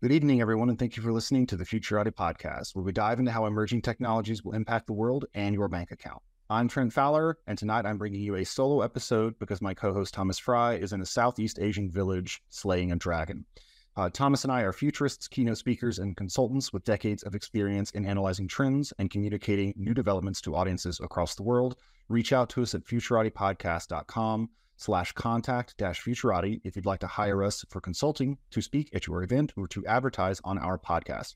Good evening, everyone, and thank you for listening to the Futurati podcast, where we dive into how emerging technologies will impact the world and your bank account. I'm Trent Fowler, and tonight I'm bringing you a solo episode because my co host Thomas Frey is in a Southeast Asian village slaying a dragon. Uh, Thomas and I are futurists, keynote speakers, and consultants with decades of experience in analyzing trends and communicating new developments to audiences across the world. Reach out to us at futuratipodcast.com slash contact dash futurati if you'd like to hire us for consulting, to speak at your event, or to advertise on our podcast.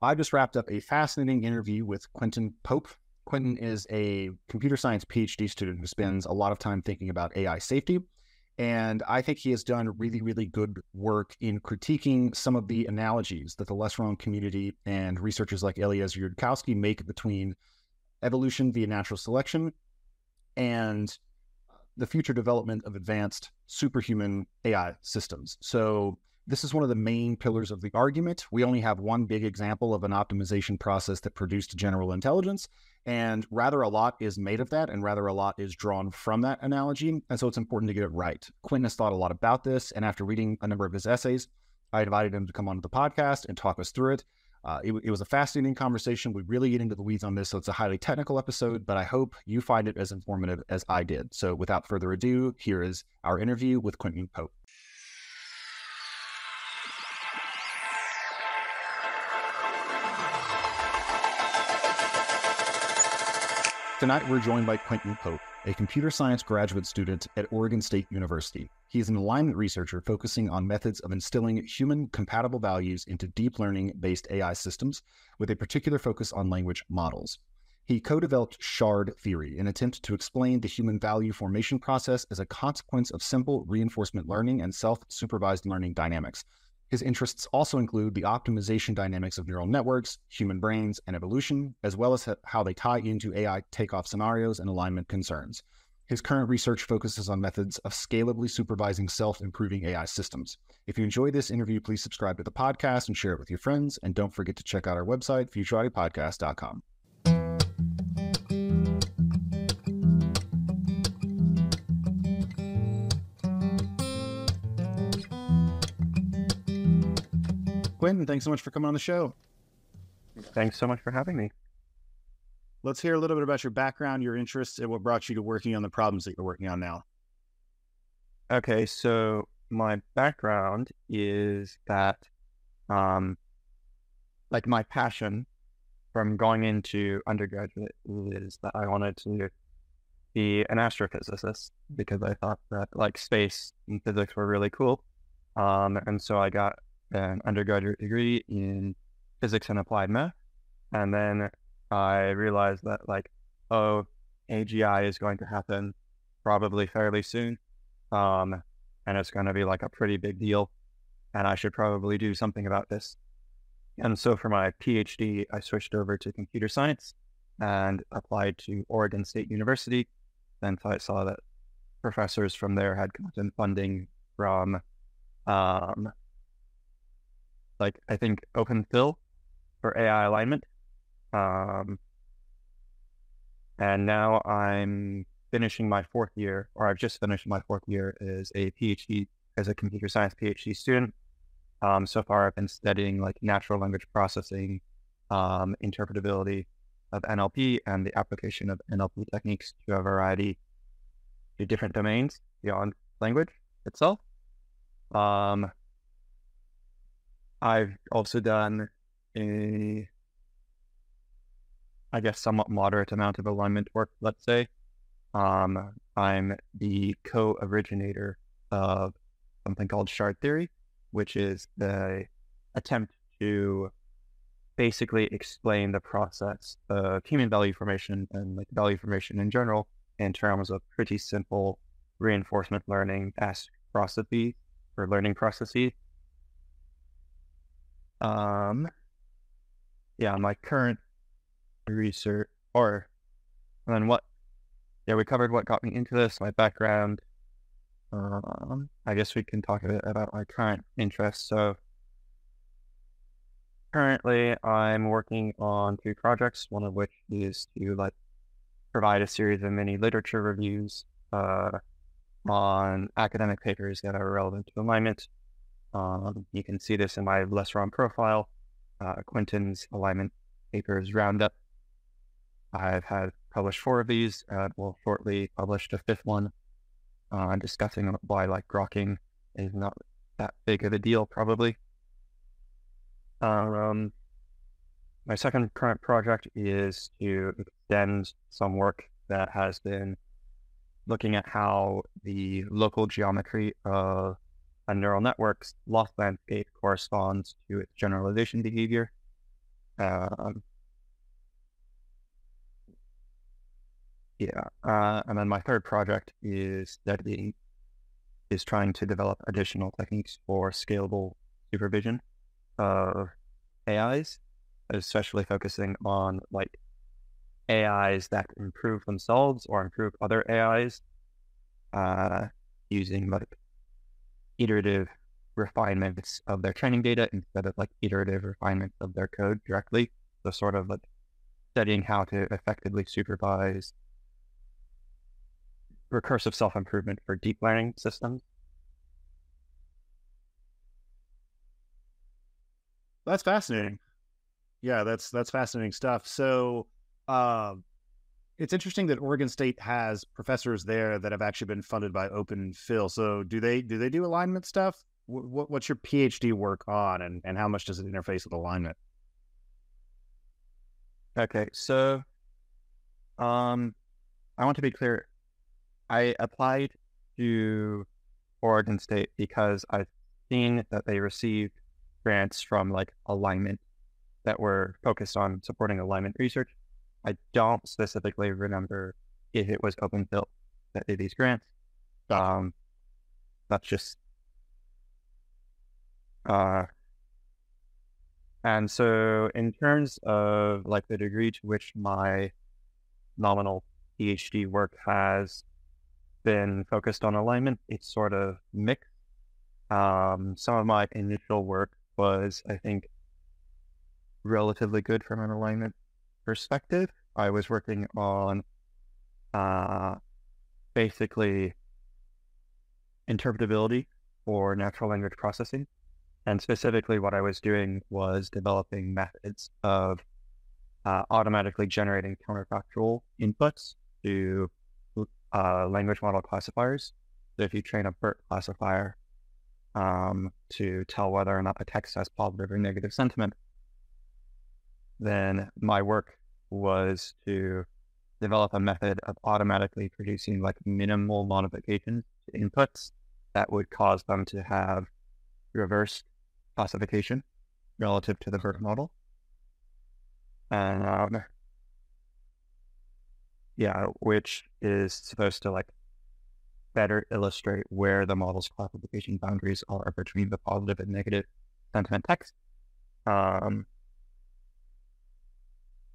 I just wrapped up a fascinating interview with Quintin Pope. Quintin is a computer science PhD student who spends a lot of time thinking about AI safety. And I think he has done really, really good work in critiquing some of the analogies that the LessWrong community and researchers like Eliezer Yudkowsky make between evolution via natural selection and the future development of advanced superhuman AI systems. So, this is one of the main pillars of the argument. We only have one big example of an optimization process that produced general intelligence, and rather a lot is made of that, and rather a lot is drawn from that analogy. And so it's important to get it right. Quintin has thought a lot about this, and after reading a number of his essays, I invited him to come onto the podcast and talk us through it. Uh, it, it, was a fascinating conversation. We really get into the weeds on this, so it's a highly technical episode, but I hope you find it as informative as I did. So without further ado, here is our interview with Quintin Pope. Tonight, we're joined by Quintin Pope, a computer science graduate student at Oregon State University. He is an alignment researcher focusing on methods of instilling human compatible values into deep learning based AI systems with a particular focus on language models. He co developed shard theory, an attempt to explain the human value formation process as a consequence of simple reinforcement learning and self supervised learning dynamics, his interests also include the optimization dynamics of neural networks, human brains, and evolution, as well as how they tie into AI takeoff scenarios and alignment concerns. His current research focuses on methods of scalably supervising self improving AI systems. If you enjoy this interview, please subscribe to the podcast and share it with your friends. And don't forget to check out our website, futuratipodcast.com. Quintin, thanks so much for coming on the show. Thanks so much for having me. Let's hear a little bit about your background, your interests, and what brought you to working on the problems that you're working on now. Okay, so my background is that, um, like my passion from going into undergraduate is that I wanted to be an astrophysicist because I thought that like space and physics were really cool. Um, and so I got an undergraduate degree in physics and applied math. And then I realized that, like, oh, AGI is going to happen probably fairly soon. Um, and it's going to be like a pretty big deal. And I should probably do something about this. And so for my PhD, I switched over to computer science and applied to Oregon State University. Then I saw that professors from there had gotten funding from um, like I think OpenPhil for AI alignment. Um, and now I'm finishing my fourth year, or I've just finished my fourth year as a PhD, as a computer science PhD student. Um, so far, I've been studying like natural language processing, um, interpretability of NLP, and the application of NLP techniques to a variety of different domains beyond language itself. Um, I've also done a, I guess, somewhat moderate amount of alignment work, let's say. Um, I'm the co originator of something called shard theory, which is the attempt to basically explain the process of human value formation and like value formation in general in terms of pretty simple reinforcement learning as processes or learning processes um, yeah, my current research, or and then what? Yeah, we covered what got me into this, my background. Um, I guess we can talk a bit about my current interests. So, currently, I'm working on two projects. One of which is to like provide a series of mini literature reviews uh, on academic papers that are relevant to alignment Um, you can see this in my LessWrong profile, uh, Quintin's alignment papers roundup. I've had published four of these and will shortly publish a fifth one uh, discussing why like grokking is not that big of a deal, probably. Um, my second current project is to extend some work that has been looking at how the local geometry of a neural network's loss landscape corresponds to its generalization behavior. Um, yeah, uh, and then my third project is studying is trying to develop additional techniques for scalable supervision of AIs, especially focusing on like AIs that improve themselves or improve other AIs uh, using like iterative refinements of their training data instead of like iterative refinements of their code directly. So sort of like studying how to effectively supervise recursive self-improvement for deep learning systems. That's fascinating. Yeah, that's that's fascinating stuff. So, uh, it's interesting that Oregon State has professors there that have actually been funded by OpenPhil. So, do they do they do alignment stuff? What, what's your PhD work on, and and how much does it interface with alignment? Okay, so, um, I want to be clear. I applied to Oregon State because I've seen that they received grants from like alignment that were focused on supporting alignment research. I don't specifically remember if it was OpenPhil that did these grants. Um, that's just uh, and so in terms of like the degree to which my nominal PhD work has been focused on alignment, it's sort of mixed. Um, some of my initial work was, I think, relatively good from an alignment perspective. I was working on uh, basically interpretability for natural language processing. And specifically, what I was doing was developing methods of uh, automatically generating counterfactual inputs to uh, language model classifiers. So if you train a BERT classifier um, to tell whether or not a text has positive or negative sentiment, then my work was to develop a method of automatically producing like minimal modifications to inputs that would cause them to have reverse classification relative to the BERT model. And um, yeah, which is supposed to like better illustrate where the model's classification boundaries are between the positive and negative sentiment text. Um,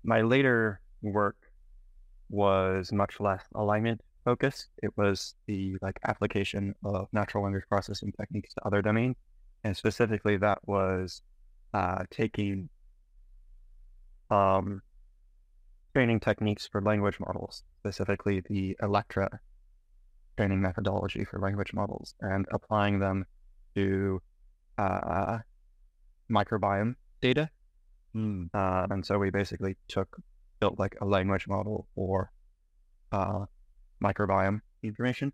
my later work was much less alignment focused. It was the like application of natural language processing techniques to other domains, and specifically that was uh, taking um, training techniques for language models, specifically the Electra training methodology for language models, and applying them to uh, microbiome data Mm. Uh, and so we basically took, built like a language model for uh, microbiome information.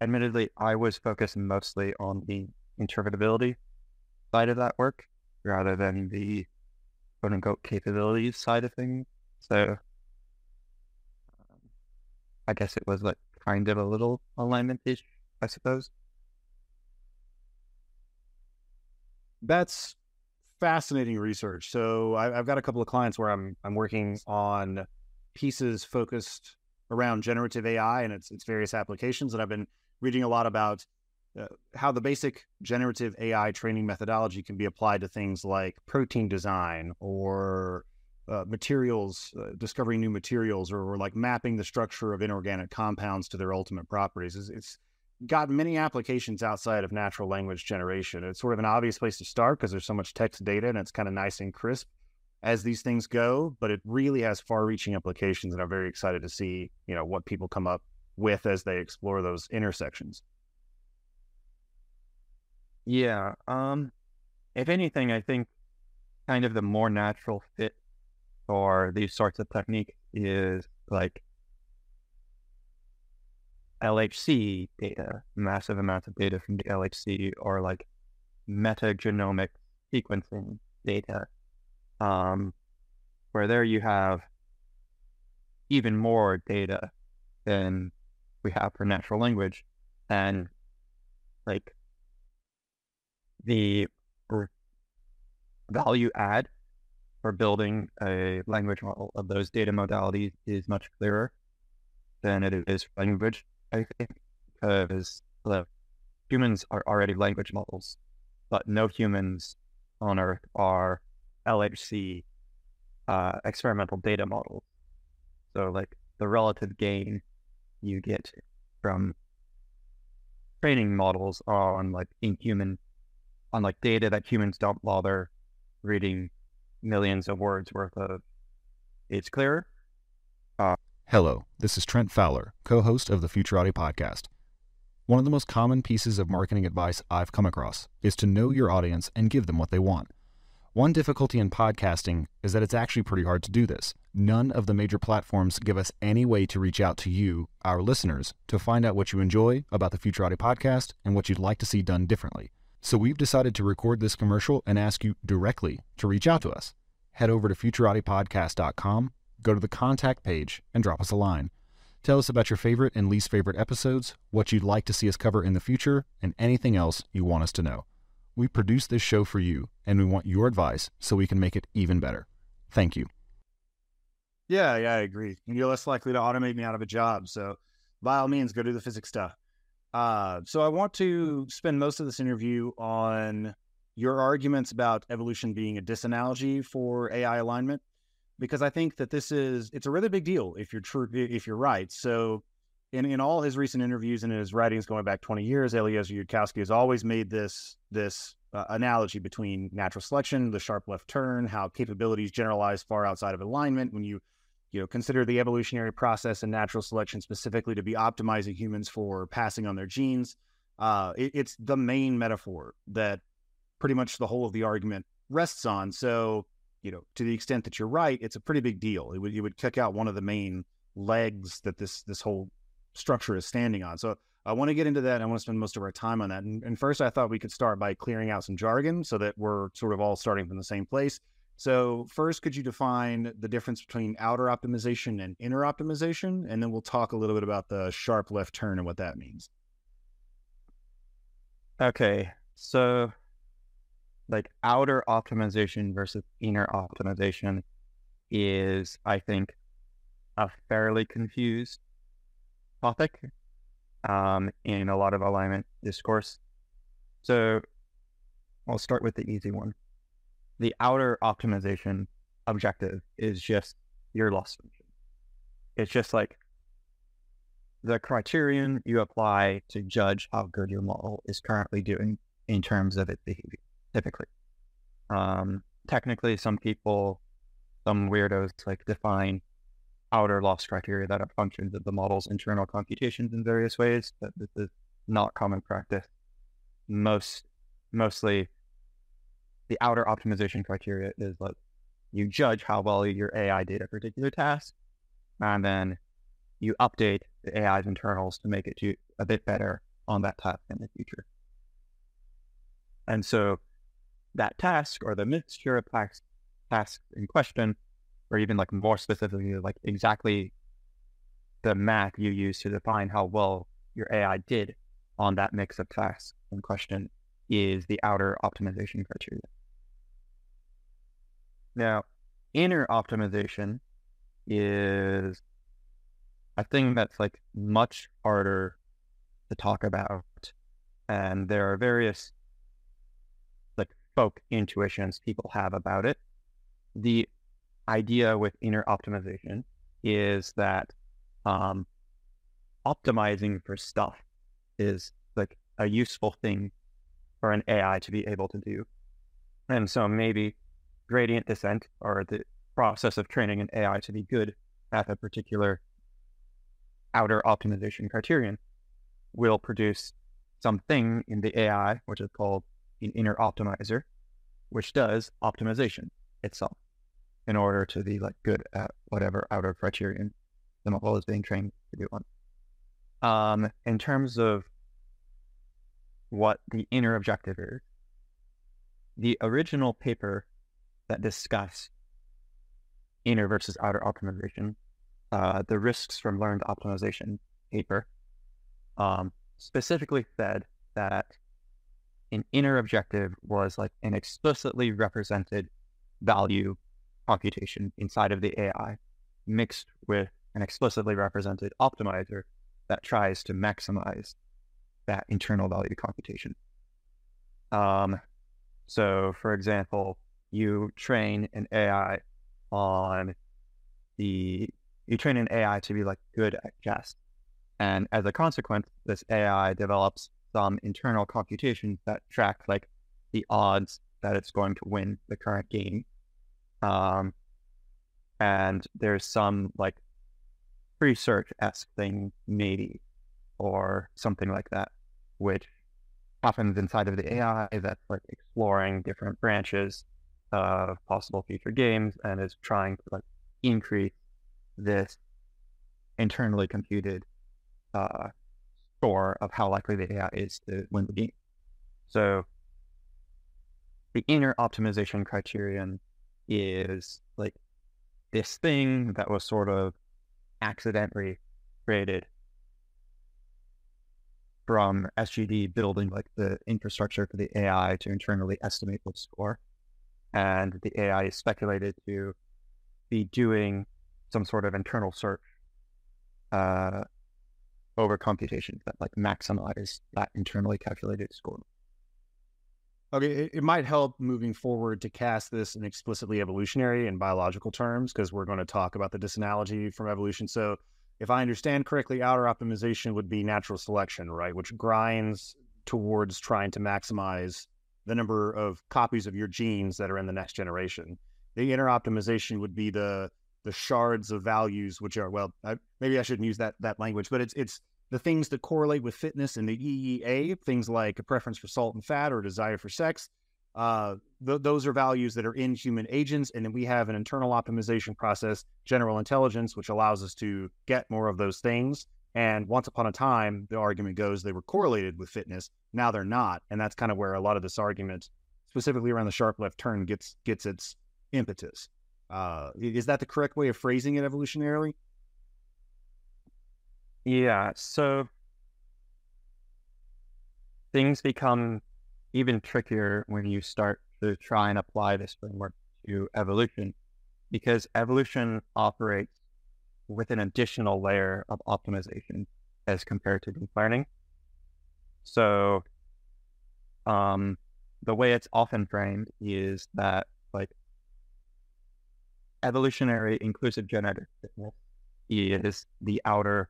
Admittedly, I was focused mostly on the interpretability side of that work rather than the quote unquote capabilities side of things. So um, I guess it was like kind of a little alignment ish, I suppose. That's fascinating research. So I, have got a couple of clients where I'm I'm working on pieces focused around generative AI and its its various applications, and I've been reading a lot about uh, how the basic generative AI training methodology can be applied to things like protein design or uh, materials, uh, discovering new materials, or, or, like mapping the structure of inorganic compounds to their ultimate properties. It's, it's got many applications outside of natural language generation. It's sort of an obvious place to start because there's so much text data and it's kind of nice and crisp as these things go, but it really has far-reaching applications and I'm very excited to see, you know, what people come up with as they explore those intersections. Yeah. Um, if anything, I think kind of the more natural fit for these sorts of techniques is like LHC data, massive amounts of data from the LHC, or like metagenomic sequencing data, um, where there you have even more data than we have for natural language, and like the value add for building a language model of those data modalities is much clearer than it is for language I think the humans are already language models, but no humans on Earth are LHC uh, experimental data models. So, like the relative gain you get from training models are on like inhuman, on like data that humans don't bother reading millions of words worth of. It's clearer. Uh, Hello, this is Trent Fowler, co host of the Futurati podcast. One of the most common pieces of marketing advice I've come across is to know your audience and give them what they want. One difficulty in podcasting is that it's actually pretty hard to do this. None of the major platforms give us any way to reach out to you, our listeners, to find out what you enjoy about the Futurati podcast and what you'd like to see done differently. So we've decided to record this commercial and ask you directly to reach out to us. Head over to futuratipodcast.com go to the contact page and drop us a line. Tell us about your favorite and least favorite episodes, what you'd like to see us cover in the future, and anything else you want us to know. We produce this show for you, and we want your advice so we can make it even better. Thank you. Yeah, yeah, I agree. You're less likely to automate me out of a job. So, by all means, go do the physics stuff. Uh, so, I want to spend most of this interview on your arguments about evolution being a disanalogy for AI alignment because I think that this is it's a really big deal if you're true if you're right. So in, in all his recent interviews and in his writings going back 20 years, Eliezer Yudkowsky has always made this this uh, analogy between natural selection, the sharp left turn, how capabilities generalize far outside of alignment when you you know consider the evolutionary process and natural selection specifically to be optimizing humans for passing on their genes. Uh, it, it's the main metaphor that pretty much the whole of the argument rests on. So you know, to the extent that you're right, it's a pretty big deal. It would it would kick out one of the main legs that this this whole structure is standing on. So I want to get into that. I want to spend most of our time on that. And, and, first, I thought we could start by clearing out some jargon so that we're sort of all starting from the same place. So first, could you define the difference between outer optimization and inner optimization, and then we'll talk a little bit about the sharp left turn and what that means. Okay, so like outer optimization versus inner optimization is, I think, a fairly confused topic um, in a lot of alignment discourse. So I'll start with the easy one. The outer optimization objective is just your loss function. It's just like the criterion you apply to judge how good your model is currently doing in terms of its behavior typically. Um, technically, some people, some weirdos, like define outer loss criteria that are functions of the model's internal computations in various ways, but this is not common practice. Most, mostly, the outer optimization criteria is like you judge how well your AI did a particular task, and then you update the AI's internals to make it do a bit better on that task in the future. And so that task or the mixture of tasks, in question, or even like more specifically, like exactly the math you use to define how well your AI did on that mix of tasks in question is the outer optimization criteria. Now, inner optimization is a thing that's like much harder to talk about. And there are various folk intuitions people have about it. The idea with inner optimization is that um, optimizing for stuff is like a useful thing for an AI to be able to do. And so maybe gradient descent or the process of training an AI to be good at a particular outer optimization criterion will produce something in the AI, which is called an inner optimizer, which does optimization itself in order to be like good at whatever outer criterion the model is being trained to do on. Um, in terms of what the inner objective is, the original paper that discussed inner versus outer optimization, uh, the risks from learned optimization paper, um, specifically said that an inner objective was like an explicitly represented value computation inside of the AI mixed with an explicitly represented optimizer that tries to maximize that internal value computation. Um, so, for example, you train an AI on the you train an AI to be like good at chess, and as a consequence, this AI develops some internal computations that track like the odds that it's going to win the current game. Um, and there's some like tree-search esque thing maybe, or something like that, which happens inside of the AI that's like exploring different branches of possible future games and is trying to like increase this internally computed uh, score of how likely the AI is to win the game. So the inner optimization criterion is like this thing that was sort of accidentally created from SGD building like the infrastructure for the AI to internally estimate the score. And the AI is speculated to be doing some sort of internal search uh, over computation that like maximize that internally calculated score. Okay, it, it, might help moving forward to cast this in explicitly evolutionary and biological terms because we're going to talk about the disanalogy from evolution. So, if I understand correctly, outer optimization would be natural selection, right? Which grinds towards trying to maximize the number of copies of your genes that are in the next generation. The inner optimization would be the the shards of values, which are well, I, maybe I shouldn't use that that language, but it's it's the things that correlate with fitness in the EEA, things like a preference for salt and fat or desire for sex. Uh, th- those are values that are in human agents, and then we have an internal optimization process, general intelligence, which allows us to get more of those things. And once upon a time, the argument goes they were correlated with fitness. Now they're not, and that's kind of where a lot of this argument, specifically around the sharp left turn, gets gets its impetus. Uh, is that the correct way of phrasing it evolutionarily? Yeah. So things become even trickier when you start to try and apply this framework to evolution because evolution operates with an additional layer of optimization as compared to deep learning. So, um, the way it's often framed is that like evolutionary inclusive genetic fitness is the outer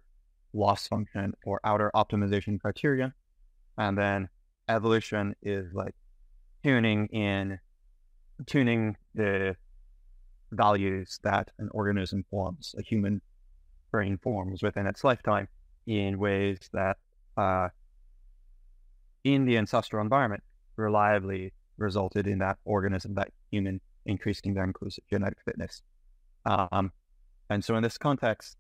loss function or outer optimization criteria. And then evolution is like tuning in, tuning the values that an organism forms, a human brain forms within its lifetime in ways that uh, in the ancestral environment reliably resulted in that organism, that human increasing their inclusive genetic fitness. Um, and so in this context,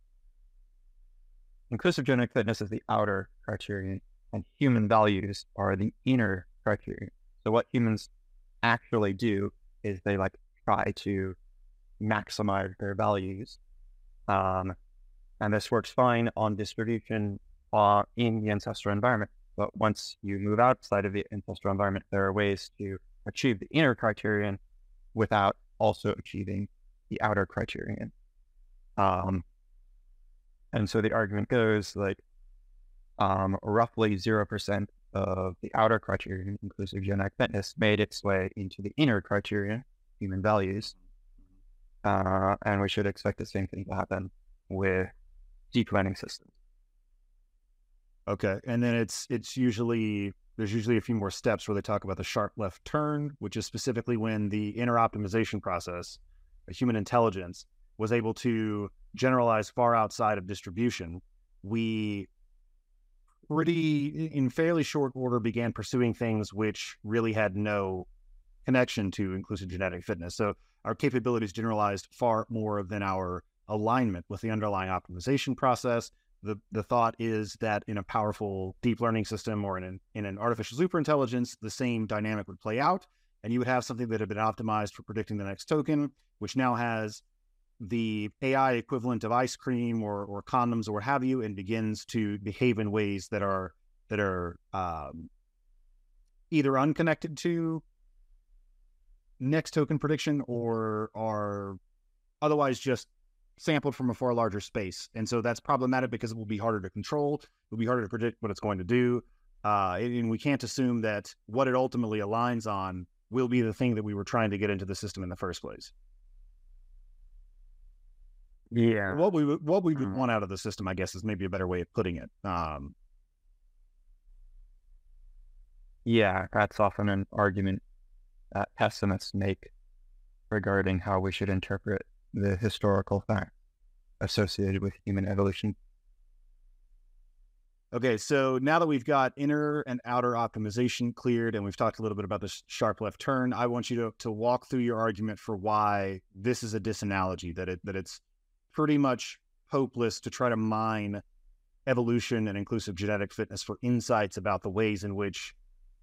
inclusive genetic fitness is the outer criterion, and human values are the inner criterion. So what humans actually do is they like try to maximize their values. Um, and this works fine on distribution uh, in the ancestral environment. But once you move outside of the ancestral environment, there are ways to achieve the inner criterion without also achieving the outer criterion. Um, and so the argument goes like um, roughly 0% of the outer criterion, inclusive genetic fitness, made its way into the inner criterion, human values. Uh, and we should expect the same thing to happen with deep learning systems. Okay. And then it's it's usually there's usually a few more steps where they talk about the sharp left turn, which is specifically when the inner optimization process, a human intelligence, was able to generalize far outside of distribution, we pretty in fairly short order began pursuing things which really had no connection to inclusive genetic fitness. So our capabilities generalized far more than our alignment with the underlying optimization process. The, the thought is that in a powerful deep learning system or in an, in an artificial superintelligence, the same dynamic would play out. And you would have something that had been optimized for predicting the next token, which now has the AI equivalent of ice cream or, or condoms or what have you, and begins to behave in ways that are that are um, either unconnected to next token prediction or are otherwise just sampled from a far larger space. And so that's problematic because it will be harder to control. It will be harder to predict what it's going to do. Uh, and we can't assume that what it ultimately aligns on will be the thing that we were trying to get into the system in the first place. Yeah. What we would, what we would mm. want out of the system, I guess, is maybe a better way of putting it. Um, yeah, that's often an argument that pessimists make regarding how we should interpret the historical fact associated with human evolution. Okay, so now that we've got inner and outer optimization cleared, and we've talked a little bit about this sharp left turn, I want you to, to walk through your argument for why this is a disanalogy, that it that it's pretty much hopeless to try to mine evolution and inclusive genetic fitness for insights about the ways in which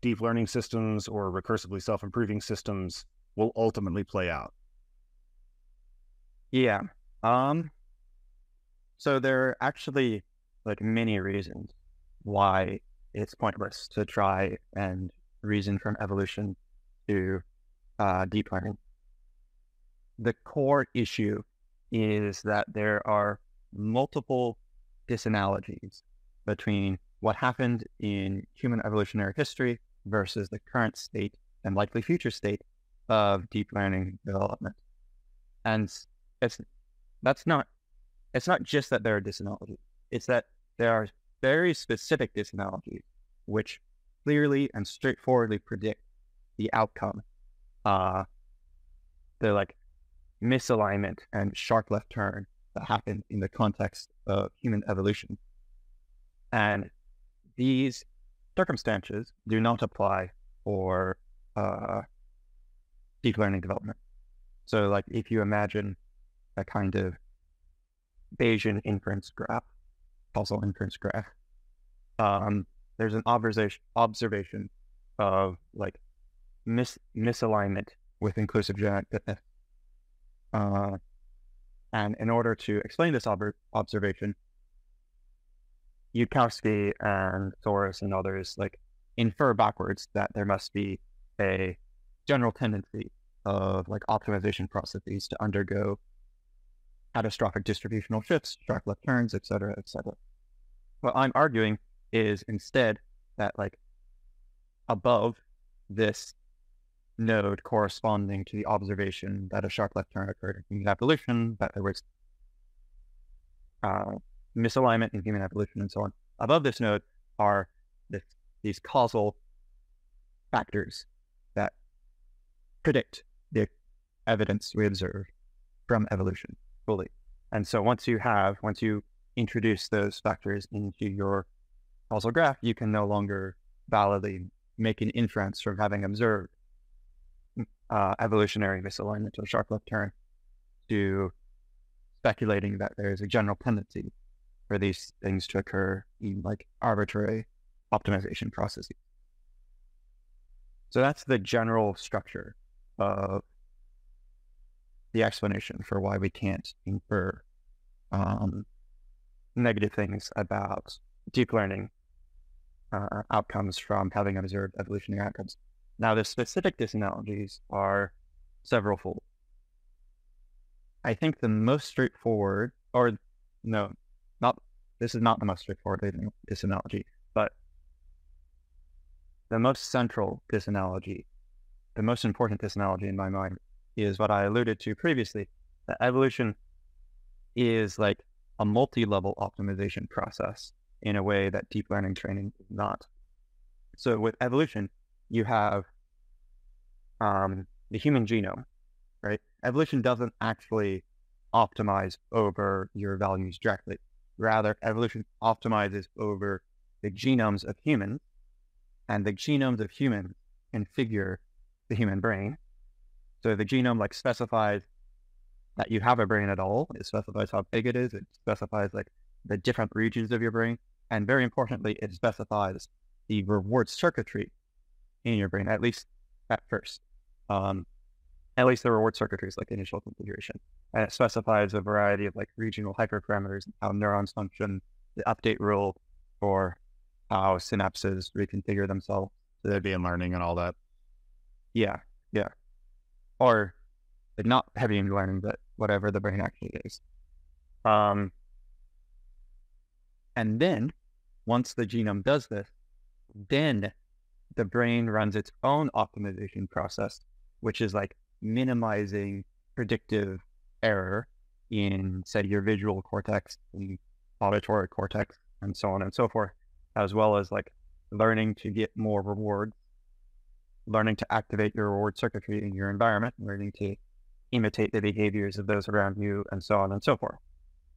deep learning systems or recursively self improving systems will ultimately play out. Yeah. Um so there are actually like many reasons why it's pointless to try and reason from evolution to uh, deep learning. The core issue is that there are multiple disanalogies between what happened in human evolutionary history versus the current state and likely future state of deep learning development. And it's that's not it's not just that there are disanalogies. It's that there are very specific disanalogies which clearly and straightforwardly predict the outcome. Uh the like misalignment and sharp left turn that happen in the context of human evolution. And these circumstances do not apply for uh, deep learning development. So, like, if you imagine a kind of Bayesian inference graph, causal inference graph, um, there's an observation observation of like mis- misalignment with inclusive genetic fitness. Uh, and in order to explain this ob- observation, Yudkowsky and Soares and others like infer backwards that there must be a general tendency of like optimization processes to undergo catastrophic distributional shifts, sharp left turns, et cetera, et cetera. What I'm arguing is instead that like above this node corresponding to the observation that a sharp left turn occurred in human evolution, that there was uh, misalignment in human evolution and so on. Above this node are this, these causal factors that predict the evidence we observe from evolution fully. And so once you have, once you introduce those factors into your causal graph, you can no longer validly make an inference from having observed uh, evolutionary misalignment or sharp left turn to speculating that there is a general tendency for these things to occur in like arbitrary optimization processes. So that's the general structure of the explanation for why we can't infer um, negative things about deep learning uh, outcomes from having observed evolutionary outcomes. Now, the specific disanalogies are several fold. I think the most straightforward, or no, not this is not the most straightforward disanalogy, but the most central disanalogy, the most important disanalogy in my mind is what I alluded to previously. That evolution is like a multi-level optimization process in a way that deep learning training is not. So with evolution, you have um, the human genome, right? Evolution doesn't actually optimize over your values directly. Rather, evolution optimizes over the genomes of humans, and the genomes of humans configure the human brain. So the genome like specifies that you have a brain at all. It specifies how big it is. It specifies like the different regions of your brain. And very importantly, it specifies the reward circuitry in your brain, at least at first. Um, at least the reward circuitry is like initial configuration. And it specifies a variety of like regional hyperparameters, how neurons function, the update rule for how synapses reconfigure themselves. So that'd be in learning and all that. Yeah, yeah. Or not Hebbian learning, but whatever the brain actually is. Um, and then once the genome does this, then the brain runs its own optimization process, which is like minimizing predictive error in, say, your visual cortex and auditory cortex, and so on and so forth, as well as like learning to get more rewards, learning to activate your reward circuitry in your environment, learning to imitate the behaviors of those around you, and so on and so forth.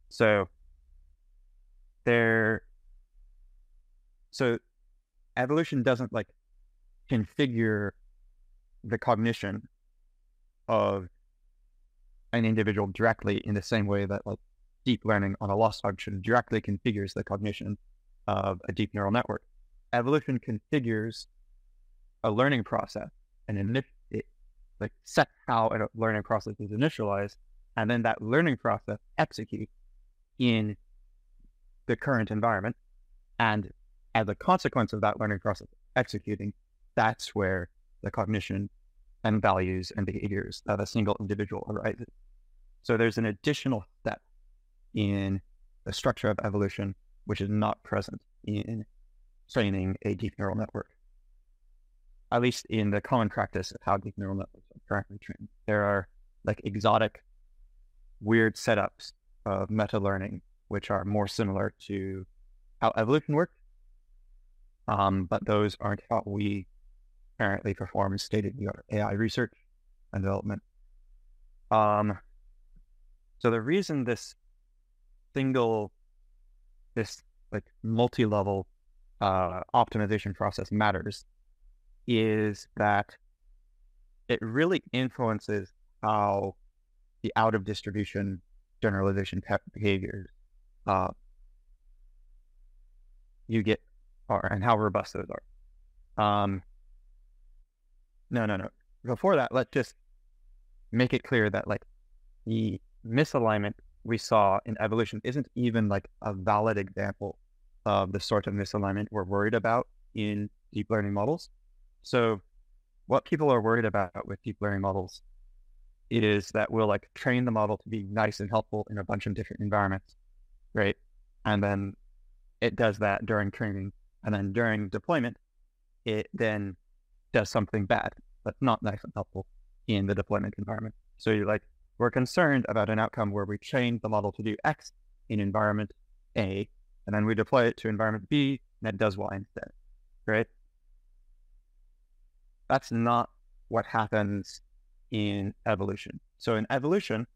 So there, so evolution doesn't like configure the cognition of an individual directly in the same way that like deep learning on a loss function directly configures the cognition of a deep neural network. Evolution configures a learning process and it like set how a learning process is initialized, and then that learning process executes in the current environment. And as a consequence of that learning process executing, that's where the cognition and values and behaviors of a single individual arises. So there's an additional step in the structure of evolution, which is not present in training a deep neural network. At least in the common practice of how deep neural networks are currently trained. There are like exotic, weird setups of meta learning, which are more similar to how evolution works. Um, but those aren't how we currently perform state of the art AI research and development. Um, so the reason this single, this like multi-level uh, optimization process matters is that it really influences how the out of distribution generalization behaviors uh, you get are and how robust those are. Um, no, no, no. Before that, let's just make it clear that like the misalignment we saw in evolution isn't even like a valid example of the sort of misalignment we're worried about in deep learning models. So what people are worried about with deep learning models is that we'll like train the model to be nice and helpful in a bunch of different environments, right? And then it does that during training. And then during deployment, it then does something bad that's not nice and helpful in the deployment environment. So you're like, we're concerned about an outcome where we train the model to do X in environment A, and then we deploy it to environment B, and it does Y instead, right? That's not what happens in evolution. So in evolution,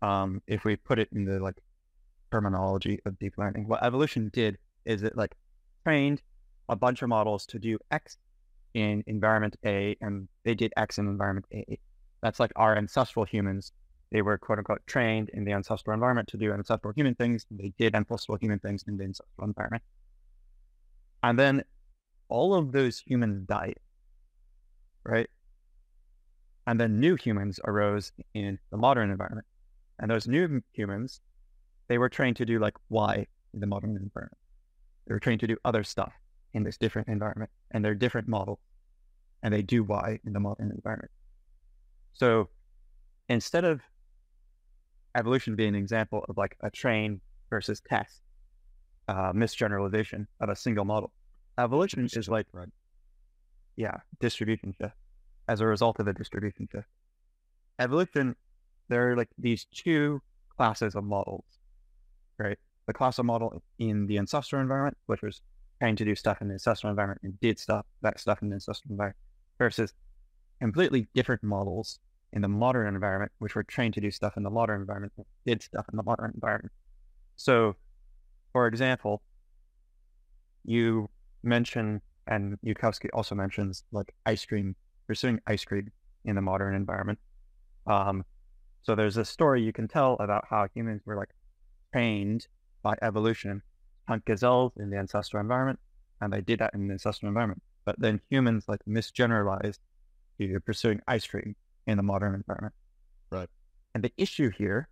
um, if we put it in the like terminology of deep learning, what evolution did is it like trained a bunch of models to do X in environment A and they did X in environment A. That's like our ancestral humans. They were quote unquote trained in the ancestral environment to do ancestral human things. They did ancestral human things in the ancestral environment. And then all of those humans died, right? And then new humans arose in the modern environment. And those new humans, they were trained to do like Y in the modern environment. They were trained to do other stuff in this different environment and they're different models and they do Y in the modern environment. So instead of evolution being an example of like a train versus test uh, misgeneralization of a single model, evolution is like, right. yeah, distribution shift as a result of a distribution shift. Evolution, there are like these two classes of models, right? The class of model in the ancestral environment, which was trying to do stuff in the ancestral environment and did stuff that stuff in the ancestral environment versus completely different models in the modern environment, which were trained to do stuff in the modern environment, did stuff in the modern environment. So, for example, you mention, and Yudkowsky also mentions like ice cream, pursuing ice cream in the modern environment. Um, so there's a story you can tell about how humans were like trained by evolution, hunt gazelles in the ancestral environment, and they did that in the ancestral environment. But then humans like misgeneralized to pursuing ice cream in the modern environment. Right. And the issue here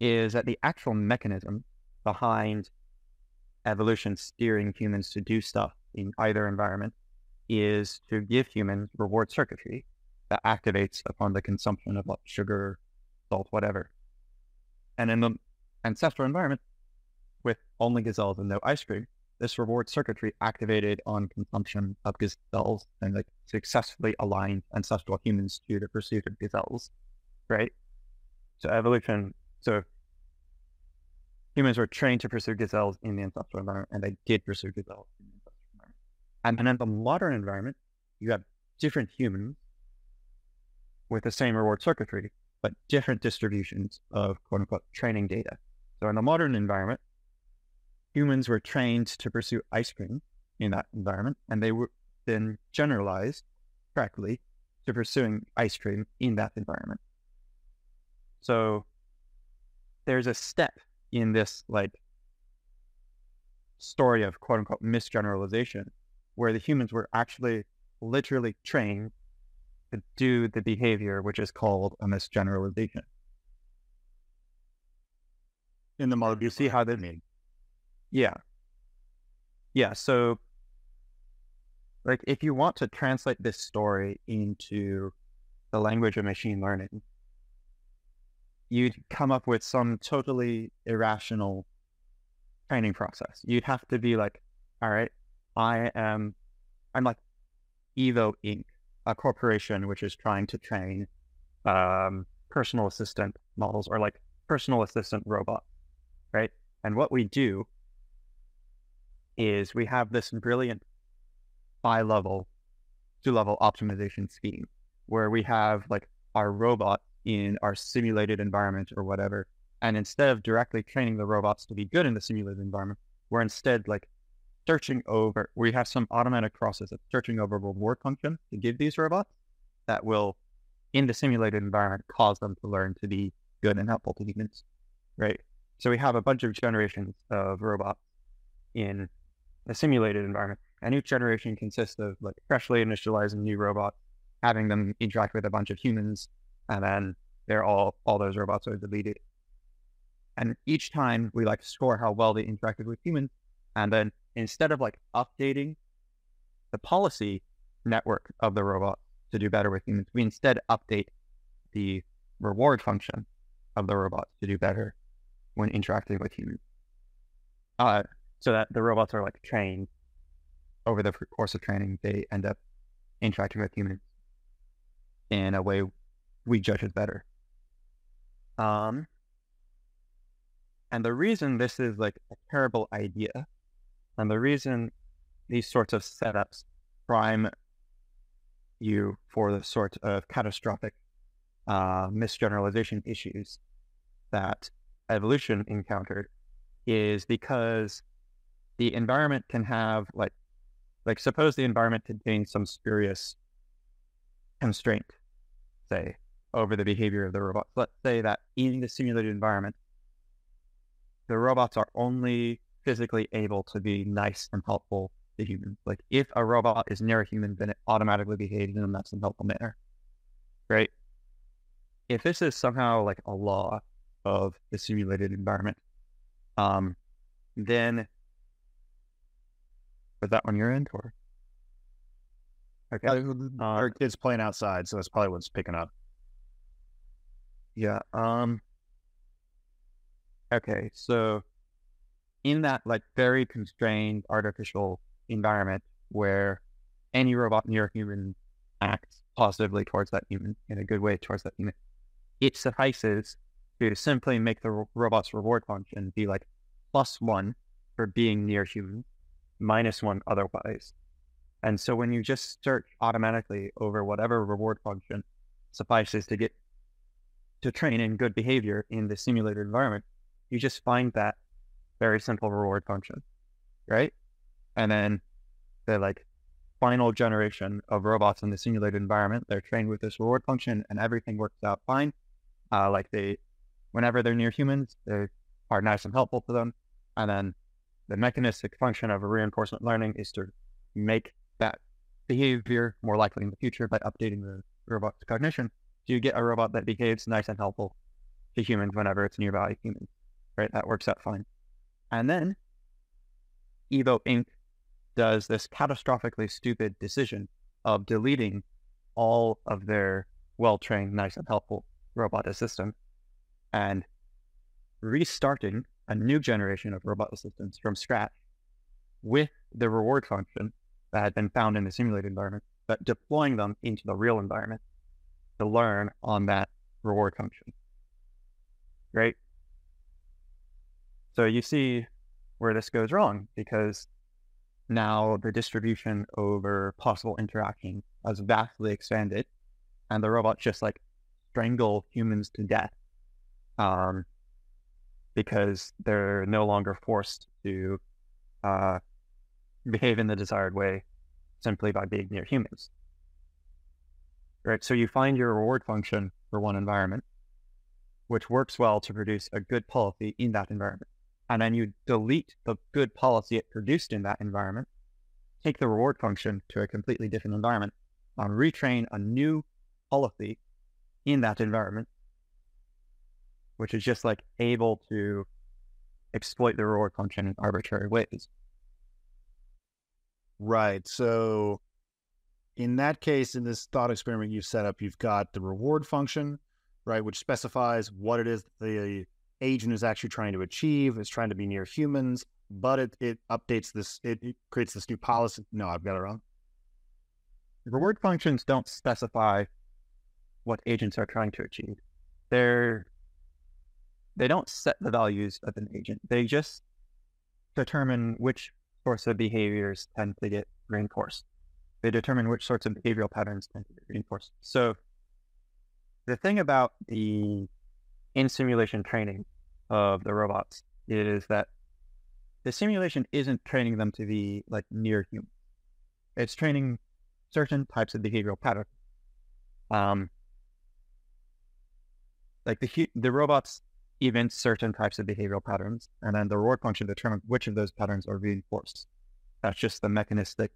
is that the actual mechanism behind evolution steering humans to do stuff in either environment is to give humans reward circuitry that activates upon the consumption of like sugar, salt, whatever. And in the ancestral environment, with only gazelles and no ice cream, this reward circuitry activated on consumption of gazelles and like successfully aligned ancestral humans to the pursuit of gazelles, right? So evolution, so humans were trained to pursue gazelles in the ancestral environment, and they did pursue gazelles in the ancestral environment. And then in the modern environment, you have different humans with the same reward circuitry, but different distributions of quote unquote training data. So in the modern environment, humans were trained to pursue ice cream in that environment, and they were then generalized correctly to pursuing ice cream in that environment. So there's a step in this like story of quote unquote misgeneralization where the humans were actually literally trained to do the behavior which is called a misgeneralization. In the model, you see how they mean? Yeah. Yeah. So, like, if you want to translate this story into the language of machine learning, you'd come up with some totally irrational training process. You'd have to be like, all right, I am, I'm like Evo Inc., a corporation which is trying to train um, personal assistant models or like personal assistant robot, right? And what we do is we have this brilliant bi-level, two-level optimization scheme where we have like our robot in our simulated environment or whatever. And instead of directly training the robots to be good in the simulated environment, we're instead like searching over, we have some automatic process of searching over reward function to give these robots that will, in the simulated environment, cause them to learn to be good and helpful to humans. Right. So we have a bunch of generations of robots in a simulated environment. And each generation consists of like freshly initializing new robots, having them interact with a bunch of humans, and then they're all all those robots are deleted. And each time we like score how well they interacted with humans, and then instead of like updating the policy network of the robot to do better with humans, we instead update the reward function of the robot to do better when interacting with humans. Uh, so that the robots are like trained over the course of training, they end up interacting with humans in a way we judge it better. Um, and the reason this is like a terrible idea, and the reason these sorts of setups prime you for the sort of catastrophic uh, misgeneralization issues that evolution encountered is because the environment can have like like suppose the environment contains some spurious constraint, say, over the behavior of the robots. Let's say that in the simulated environment, the robots are only physically able to be nice and helpful to humans. Like if a robot is near a human, then it automatically behaves in a nice and helpful manner. Right? If this is somehow like a law of the simulated environment, um, then was that on your end or? Okay. Uh, our kids playing outside, so that's probably what's picking up. Yeah. Um. Okay, so in that like very constrained artificial environment where any robot near human acts positively towards that human in a good way towards that human, it suffices to simply make the robot's reward function be like plus one for being near human, minus one otherwise. And so when you just search automatically over whatever reward function suffices to get to train in good behavior in the simulated environment, you just find that very simple reward function, right? And then the like final generation of robots in the simulated environment, they're trained with this reward function and everything works out fine. Uh, like they, whenever they're near humans, they are nice and helpful to them. And then the mechanistic function of a reinforcement learning is to make that behavior more likely in the future by updating the robot's cognition. So you get a robot that behaves nice and helpful to humans whenever it's nearby humans, right? That works out fine. And then Evo Inc. does this catastrophically stupid decision of deleting all of their well trained, nice and helpful robot assistants and restarting a new generation of robot assistants from scratch with the reward function that had been found in the simulated environment, but deploying them into the real environment to learn on that reward function. Right? So you see where this goes wrong because now the distribution over possible interaction has vastly expanded and the robots just like strangle humans to death um, because they're no longer forced to uh, behave in the desired way simply by being near humans. Right. So you find your reward function for one environment, which works well to produce a good policy in that environment. And then you delete the good policy it produced in that environment, take the reward function to a completely different environment, and retrain a new policy in that environment, which is just like able to exploit the reward function in arbitrary ways. Right. So in that case, in this thought experiment you've set up, you've got the reward function, right, which specifies what it is the agent is actually trying to achieve. It's trying to be near humans, but it, it updates this, it, it creates this new policy. No, I've got it wrong. Reward functions don't specify what agents are trying to achieve. They're they don't set the values of an agent. They just determine which sorts of behaviors tend to get reinforced. They determine which sorts of behavioral patterns tend to get reinforced. So the thing about the in simulation training of the robots is that the simulation isn't training them to be like near human. It's training certain types of behavioral patterns. Um, like the the robots event certain types of behavioral patterns, and then the reward function determines which of those patterns are reinforced. That's just the mechanistic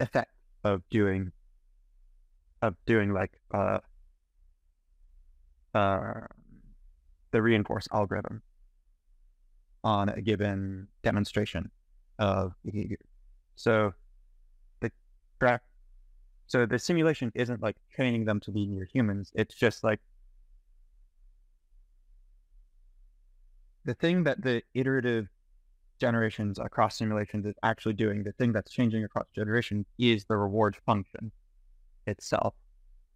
effect of doing of doing like uh, uh, the reinforce algorithm on a given demonstration of behavior. So the so the simulation isn't like training them to be near humans. It's just like the thing that the iterative generations across simulations is actually doing, the thing that's changing across generations is the reward function itself.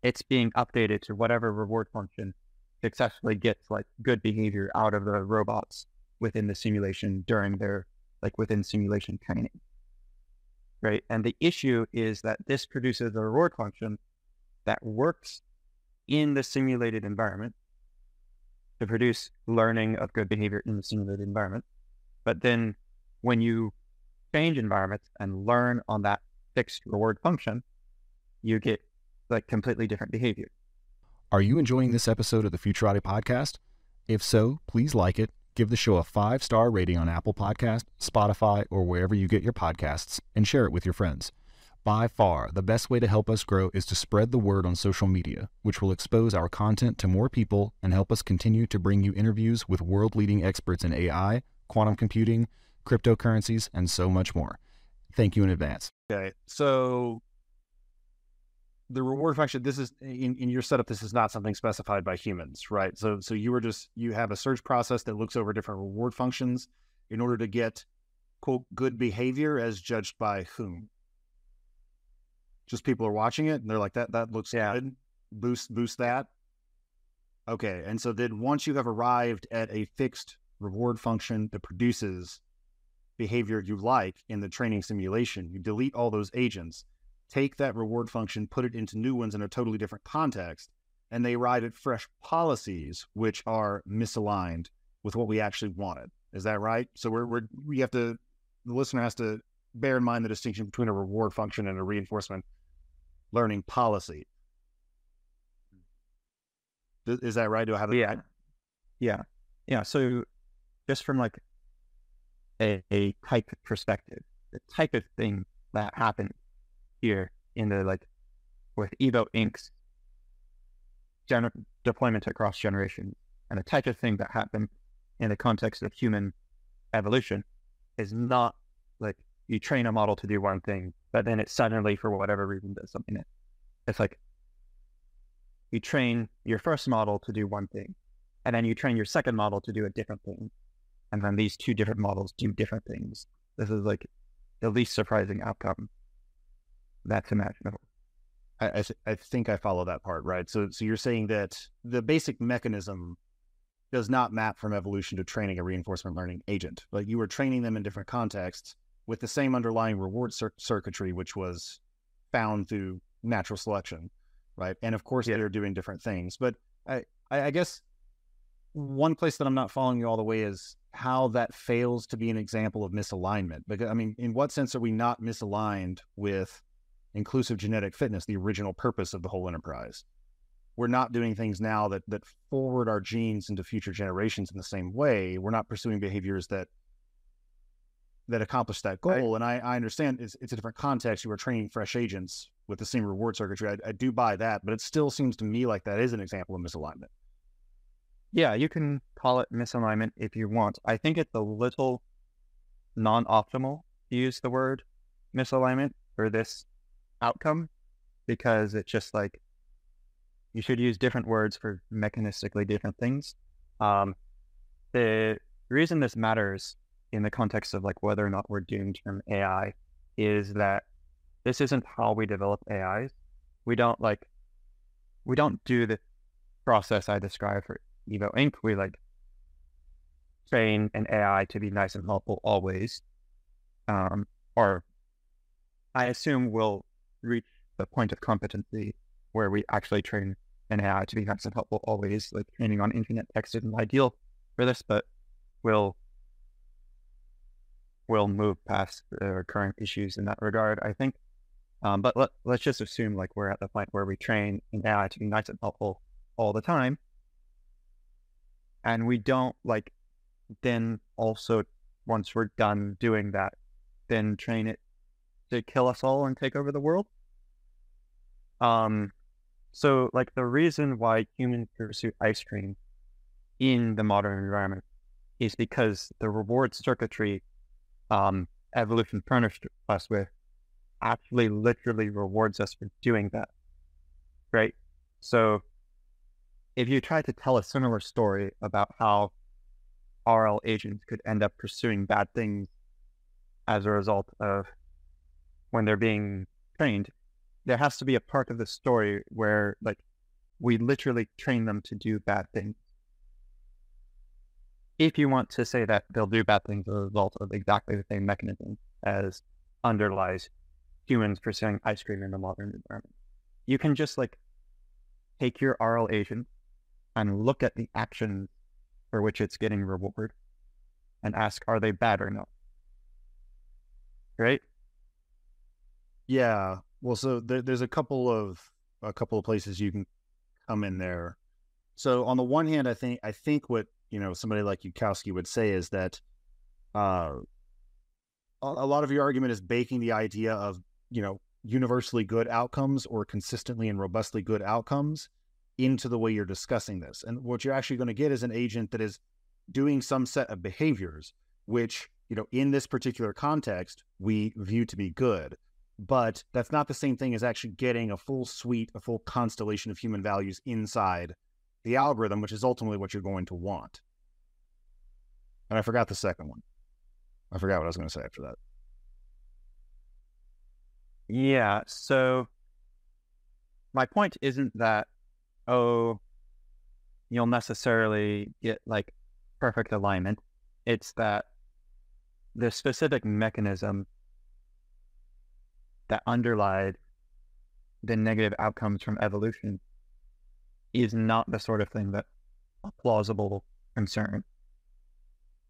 It's being updated to whatever reward function successfully gets like good behavior out of the robots within the simulation during their like within simulation training. Right. And the issue is that this produces a reward function that works in the simulated environment to produce learning of good behavior in the simulated environment. But then when you change environments and learn on that fixed reward function, you get like completely different behavior. Are you enjoying this episode of the Futurati podcast? If so, please like it, give the show a five star rating on Apple Podcast, Spotify, or wherever you get your podcasts, and share it with your friends. By far, the best way to help us grow is to spread the word on social media, which will expose our content to more people and help us continue to bring you interviews with world leading experts in AI, quantum computing, cryptocurrencies, and so much more. Thank you in advance. Okay. So the reward function, this is in, in your setup, this is not something specified by humans, right? So so you were just you have a search process that looks over different reward functions in order to get quote good behavior as judged by whom? Just people are watching it and they're like, that that looks yeah. good. Boost boost that. Okay. And so then once you have arrived at a fixed reward function that produces behavior you like in the training simulation, you delete all those agents, take that reward function, put it into new ones in a totally different context, and they arrive at fresh policies which are misaligned with what we actually wanted. Is that right? So we're, we're we have to the listener has to bear in mind the distinction between a reward function and a reinforcement learning policy. Is that right? Do I have it? Yeah. Yeah. Yeah. So just from like a, a type perspective, the type of thing that happened here in the like with Evo Inc.'s gener- deployment across generations and the type of thing that happened in the context of human evolution is not like you train a model to do one thing, but then it suddenly, for whatever reason, does something. It's like you train your first model to do one thing, and then you train your second model to do a different thing, and then these two different models do different things. This is like the least surprising outcome that's imaginable. I, I, I think I follow that part, right? So, so you're saying that the basic mechanism does not map from evolution to training a reinforcement learning agent. Like you were training them in different contexts with the same underlying reward cir- circuitry, which was found through natural selection, right? And of course, yeah. they're doing different things. But I, I guess one place that I'm not following you all the way is how that fails to be an example of misalignment. Because I mean, in what sense are we not misaligned with inclusive genetic fitness, the original purpose of the whole enterprise? We're not doing things now that that forward our genes into future generations in the same way. We're not pursuing behaviors that that accomplish that goal. I, and I, I understand it's, it's, a different context. You were training fresh agents with the same reward circuitry. I, I, do buy that, but it still seems to me like that is an example of misalignment. Yeah, you can call it misalignment if you want. I think it's a little non optimal to use the word misalignment for this outcome because it's just like you should use different words for mechanistically different things. Um, the reason this matters in the context of like whether or not we're doomed from AI is that this isn't how we develop AIs. We don't like we don't do the process I described for Evo Inc. We like train an AI to be nice and helpful always. Um, or I assume we'll reach the point of competency where we actually train an AI to be nice and helpful always. Like training on internet text isn't ideal for this, but we'll will move past the current issues in that regard, I think. Um, but let, let's just assume like we're at the point where we train an AI to be nice and helpful all the time. And we don't like then also, once we're done doing that, then train it to kill us all and take over the world. Um, so like the reason why humans pursue ice cream in the modern environment is because the reward circuitry um, evolution furnished us with actually literally rewards us for doing that. Right. So if you try to tell a similar story about how RL agents could end up pursuing bad things as a result of when they're being trained, there has to be a part of the story where like we literally train them to do bad things if you want to say that they'll do bad things as a result of exactly the same mechanism as underlies humans pursuing ice cream in the modern environment, you can just like take your RL agent and look at the actions for which it's getting rewarded and ask, are they bad or not? Right? Yeah. Well, so there, there's a couple of a couple of places you can come in there. So on the one hand, I think I think what you know somebody like Yudkowsky would say is that uh, a lot of your argument is baking the idea of you know universally good outcomes or consistently and robustly good outcomes into the way you're discussing this. And what you're actually going to get is an agent that is doing some set of behaviors, which, you know, in this particular context, we view to be good. But that's not the same thing as actually getting a full suite, a full constellation of human values inside the algorithm, which is ultimately what you're going to want. And I forgot the second one. I forgot what I was going to say after that. Yeah. So my point isn't that, oh, you'll necessarily get like perfect alignment. It's that the specific mechanism that underlied the negative outcomes from evolution is not the sort of thing that a plausible concern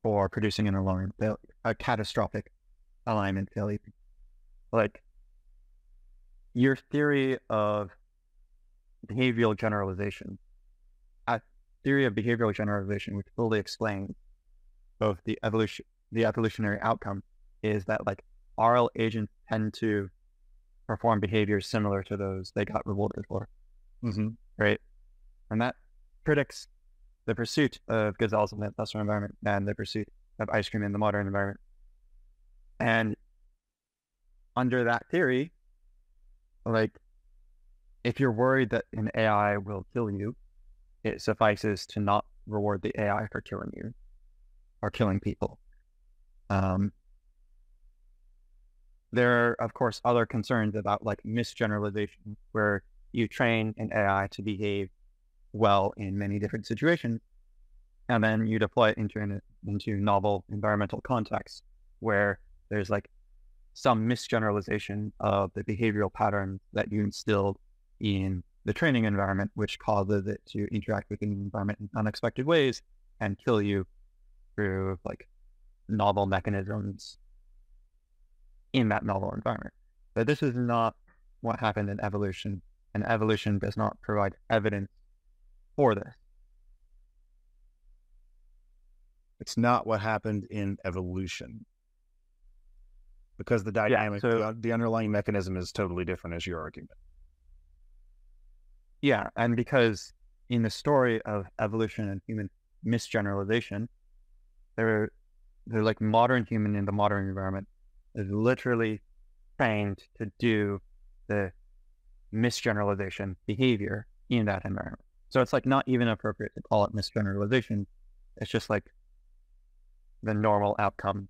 for producing an alarm failure, a catastrophic alignment failure. Like your theory of behavioral generalization, a theory of behavioral generalization, which fully explains both the evolution, the evolutionary outcome, is that like RL agents tend to perform behaviors similar to those they got rewarded for. Mm-hmm. Right. And that predicts the pursuit of gazelles in the industrial environment and the pursuit of ice cream in the modern environment. And under that theory, like if you're worried that an AI will kill you, it suffices to not reward the AI for killing you or killing people. Um, there are, of course, other concerns about like misgeneralization, where you train an AI to behave well in many different situations, and then you deploy it into into novel environmental contexts where there's like some misgeneralization of the behavioral patterns that you instilled in the training environment, which causes it to interact with the environment in unexpected ways and kill you through like novel mechanisms in that novel environment. But this is not what happened in evolution, and evolution does not provide evidence for this. It's not what happened in evolution because the dynamic, yeah, so, the, uh, the underlying mechanism is totally different, as your argument. Yeah, and because in the story of evolution and human misgeneralization, they're they're like modern human in the modern environment is literally trained to do the misgeneralization behavior in that environment. So it's like not even appropriate to call it misgeneralization. It's just like the normal outcome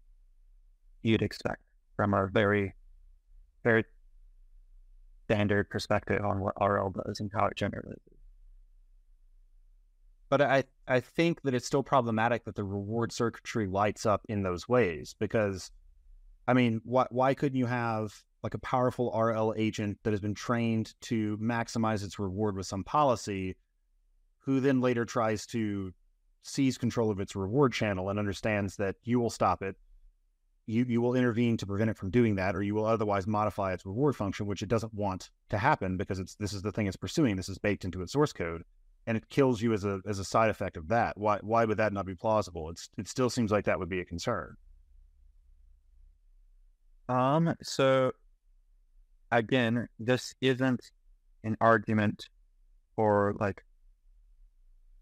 you'd expect from a very, very standard perspective on what RL does and how it generalizes. But I, I think that it's still problematic that the reward circuitry lights up in those ways because, I mean, why, why couldn't you have like a powerful RL agent that has been trained to maximize its reward with some policy, who then later tries to seize control of its reward channel and understands that you will stop it you, you will intervene to prevent it from doing that, or you will otherwise modify its reward function, which it doesn't want to happen because it's this is the thing it's pursuing. This is baked into its source code, and it kills you as a as a side effect of that. Why why would that not be plausible? It's it still seems like that would be a concern. Um. So again, this isn't an argument for like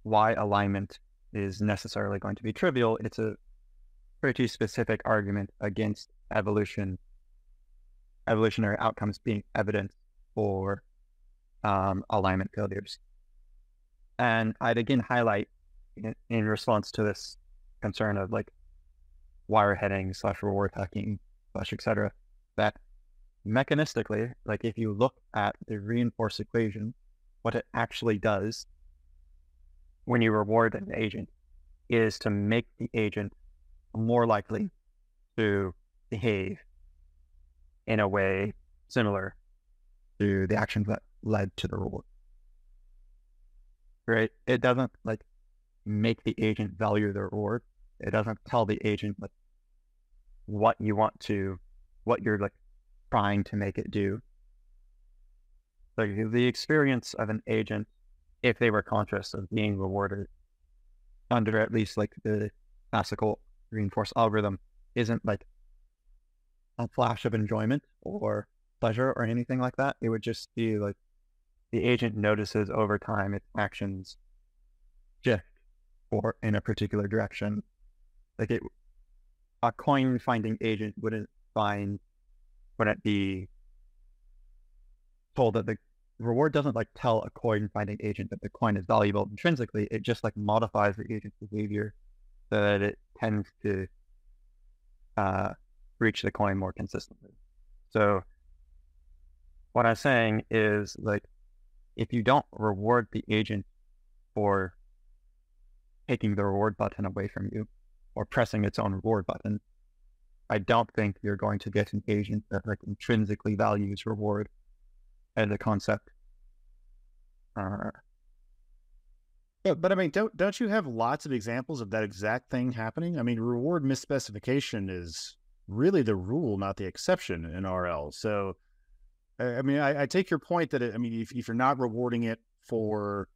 why alignment is necessarily going to be trivial. It's a pretty specific argument against evolution, evolutionary outcomes being evidence for um, alignment failures. And I'd again highlight in, in response to this concern of like wireheading slash reward hacking slash etc. that mechanistically, like if you look at the reinforced equation, what it actually does when you reward an agent is to make the agent more likely to behave in a way similar to the actions that led to the reward. Right? It doesn't like make the agent value the reward. It doesn't tell the agent like what you want to, what you're like trying to make it do. Like the experience of an agent, if they were conscious of being rewarded under at least like the classical reinforced algorithm isn't like a flash of enjoyment or pleasure or anything like that. It would just be like the agent notices over time its actions shift or in a particular direction. Like it, a coin finding agent wouldn't find, wouldn't be told that the reward doesn't like tell a coin finding agent that the coin is valuable intrinsically. It just like modifies the agent's behavior so that it tends to uh, reach the coin more consistently. So what I'm saying is like if you don't reward the agent for taking the reward button away from you or pressing its own reward button, I don't think you're going to get an agent that like intrinsically values reward as a concept. Uh, yeah, but I mean, don't don't you have lots of examples of that exact thing happening? I mean, reward misspecification is really the rule, not the exception in RL. So, I mean, I, I take your point that it, I mean, if, if you're not rewarding it for,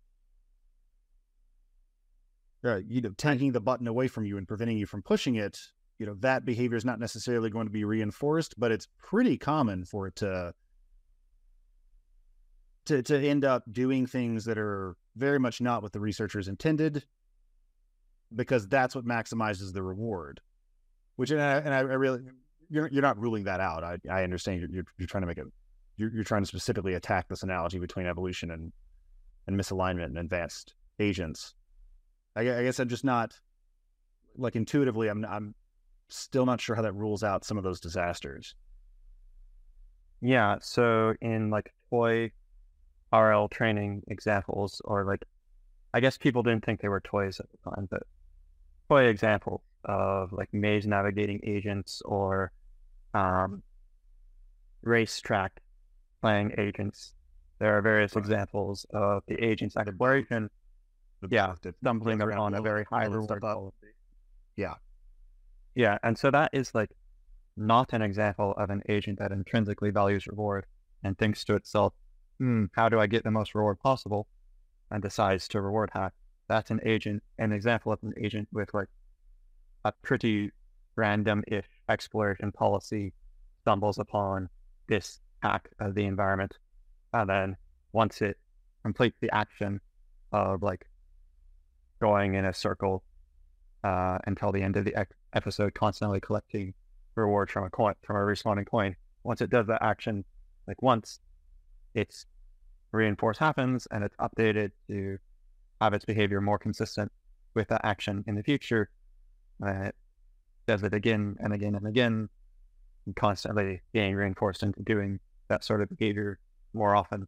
uh, you know, taking the button away from you and preventing you from pushing it, you know, that behavior is not necessarily going to be reinforced, but it's pretty common for it to to to end up doing things that are very much not what the researchers intended, because that's what maximizes the reward. Which and I, and I really you're you're not ruling that out. I I understand you're you're, you're trying to make it you're, you're trying to specifically attack this analogy between evolution and and misalignment and advanced agents. I, I guess I'm just not like intuitively. I'm I'm still not sure how that rules out some of those disasters. Yeah. So in like toy RL training examples, or like, I guess people didn't think they were toys at the time, but toy example of like maze navigating agents or um, racetrack playing agents. There are various right. examples of the agent's exploration. Yeah, stumbling on a very high reward policy. Yeah. Yeah. And so that is like not an example of an agent that intrinsically values reward and thinks to itself, hmm, how do I get the most reward possible? And decides to reward hack. That's an agent, an example of an agent with like a pretty random-ish exploration policy stumbles upon this hack of the environment. And then once it completes the action of like going in a circle uh, until the end of the episode, constantly collecting rewards from a coin, from a respawning coin. Once it does that action, like once, its reinforce happens and it's updated to have its behavior more consistent with that action in the future. Does it again and again and again, and constantly being reinforced into doing that sort of behavior more often.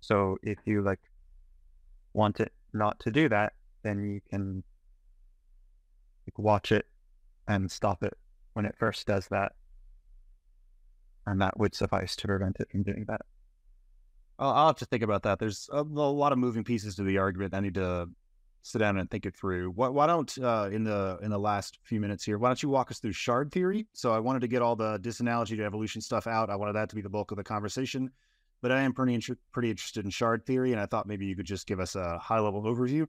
So if you like want it not to do that, then you can like, watch it and stop it when it first does that. And that would suffice to prevent it from doing that. I'll have to think about that. There's a, a, lot of moving pieces to the argument. I need to sit down and think it through. Why, why don't uh, in the in the last few minutes here? Why don't you walk us through shard theory? So I wanted to get all the disanalogy to evolution stuff out. I wanted that to be the bulk of the conversation, but I am pretty pretty interested in shard theory, and I thought maybe you could just give us a high level overview,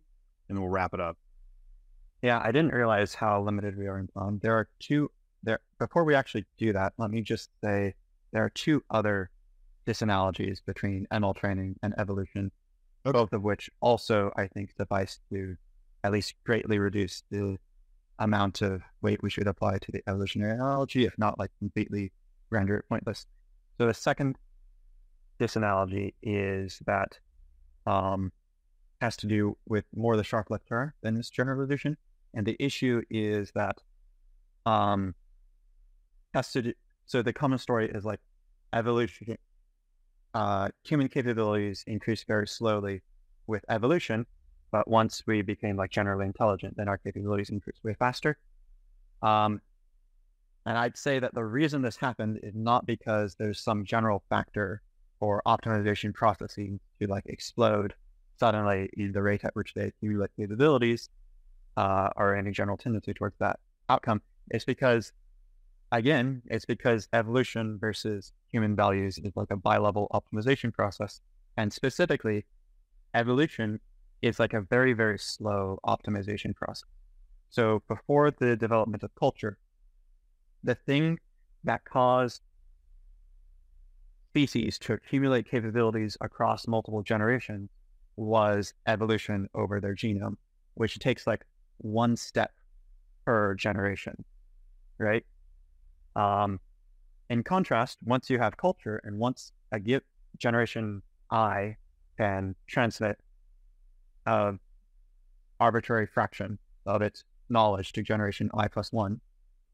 and then we'll wrap it up. Yeah, I didn't realize how limited we are in time. There are two there. Before we actually do that, let me just say there are two other disanalogies between ML training and evolution, okay. both of which also, I think, suffice to at least greatly reduce the amount of weight we should apply to the evolutionary analogy, if not like completely render it pointless. So the second disanalogy is that um, has to do with more the sharp left turn than misgeneralization. And the issue is that um, has to do, so the common story is like evolution uh, human capabilities increase very slowly with evolution, but once we became like generally intelligent, then our capabilities increased way faster. Um, and I'd say that the reason this happened is not because there's some general factor or optimization processing to like explode suddenly in the rate at which they accumulate capabilities, uh, or any general tendency towards that outcome. It's because again, it's because evolution versus human values is like a bi-level optimization process. And specifically, evolution is like a very, very slow optimization process. So before the development of culture, the thing that caused species to accumulate capabilities across multiple generations was evolution over their genome, which takes like one step per generation, right? Um, in contrast, once you have culture and once a generation I can transmit a arbitrary fraction of its knowledge to generation I plus one,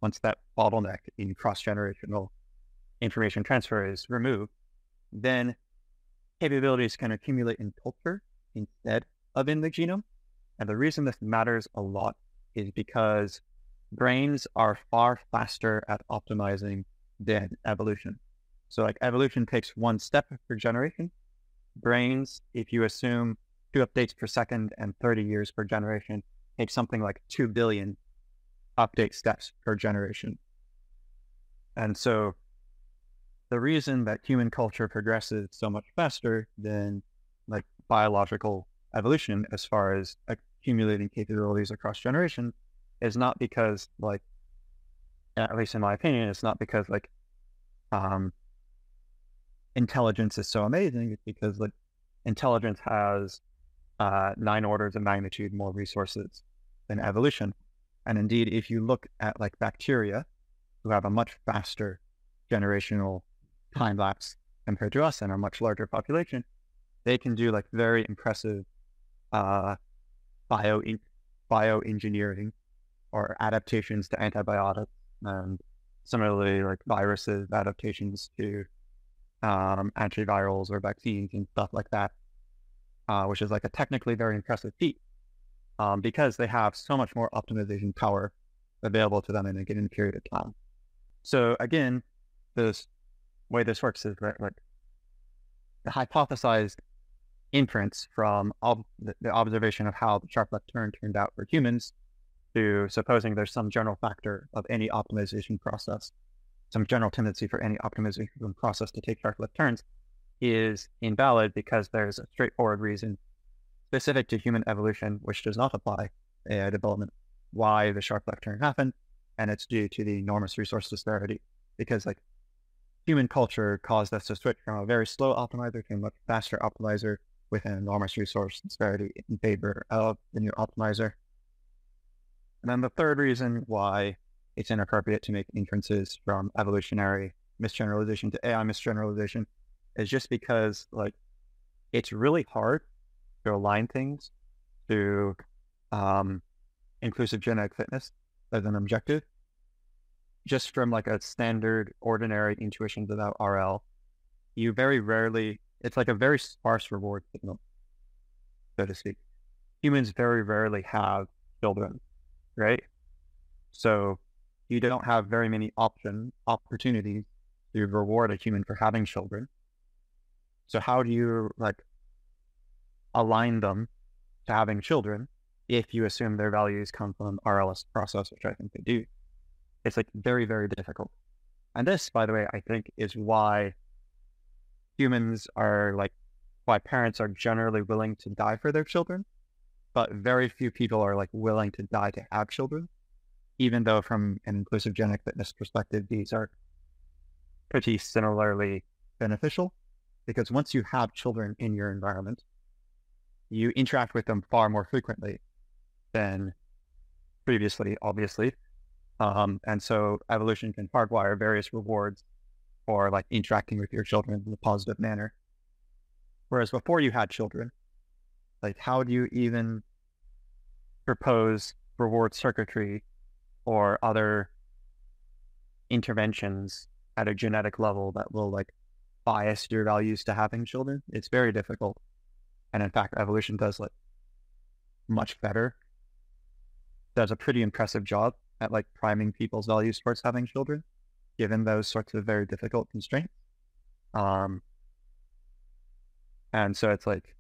once that bottleneck in cross generational information transfer is removed, then capabilities can accumulate in culture instead of in the genome. And the reason this matters a lot is because brains are far faster at optimizing than evolution. So like evolution takes one step per generation. Brains, if you assume two updates per second and 30 years per generation, take something like 2 billion update steps per generation. And so the reason that human culture progresses so much faster than like biological evolution as far as accumulating capabilities across generations is not because like at least in my opinion, it's not because like um intelligence is so amazing. It's because like intelligence has uh, nine orders of magnitude more resources than evolution. And indeed, if you look at like bacteria, who have a much faster generational time lapse compared to us and a much larger population, they can do like very impressive uh, bio bioengineering or adaptations to antibiotics, and similarly like viruses adaptations to um, antivirals or vaccines and stuff like that, uh, which is like a technically very impressive feat um, because they have so much more optimization power available to them in a given period of time. So again, this way this works is that like the hypothesized inference from ob- the observation of how the sharp left turn turned out for humans to supposing there's some general factor of any optimization process, some general tendency for any optimization process to take sharp left turns is invalid because there's a straightforward reason specific to human evolution, which does not apply AI development, why the sharp left turn happened. And it's due to the enormous resource disparity because like human culture caused us to switch from a very slow optimizer to a much faster optimizer with an enormous resource disparity in favor of the new optimizer. And then the third reason why it's inappropriate to make inferences from evolutionary misgeneralization to AI misgeneralization is just because like it's really hard to align things to um, inclusive genetic fitness as an objective, just from like a standard, ordinary intuition without RL, you very rarely, it's like a very sparse reward signal, so to speak. Humans very rarely have children, right? So you don't have very many option opportunities to reward a human for having children. So how do you like align them to having children if you assume their values come from RLS process, which I think they do. It's like very, very difficult. And this, by the way, I think is why humans are like, why parents are generally willing to die for their children, but very few people are like willing to die to have children, even though from an inclusive genetic fitness perspective, these are pretty similarly beneficial because once you have children in your environment, you interact with them far more frequently than previously, obviously. Um, and so evolution can hardwire various rewards for like interacting with your children in a positive manner. Whereas before you had children, like how do you even propose reward circuitry or other interventions at a genetic level that will like bias your values to having children? It's very difficult. And in fact, evolution does like much better. Does a pretty impressive job at like priming people's values towards having children, given those sorts of very difficult constraints. Um, and so it's like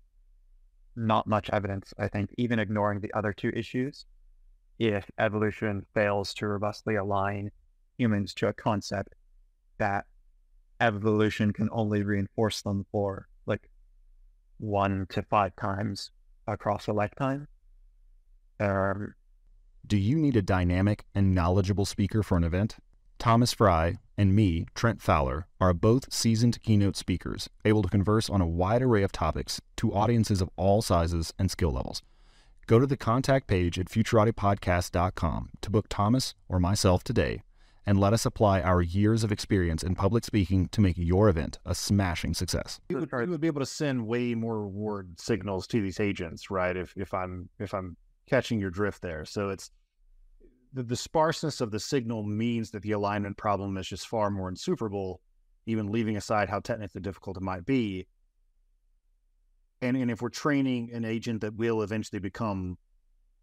not much evidence, I think, even ignoring the other two issues, if evolution fails to robustly align humans to a concept that evolution can only reinforce them for like one to five times across a lifetime. Um, Do you need a dynamic and knowledgeable speaker for an event? Thomas Frey and me, Trent Fowler, are both seasoned keynote speakers, able to converse on a wide array of topics to audiences of all sizes and skill levels. Go to the contact page at futuratipodcast.com to book Thomas or myself today and let us apply our years of experience in public speaking to make your event a smashing success. You would, you would be able to send way more reward signals to these agents, right? If if I'm if I'm catching your drift there. So it's the, the sparseness of the signal means that the alignment problem is just far more insuperable, even leaving aside how technically difficult it might be. And and if we're training an agent that will eventually become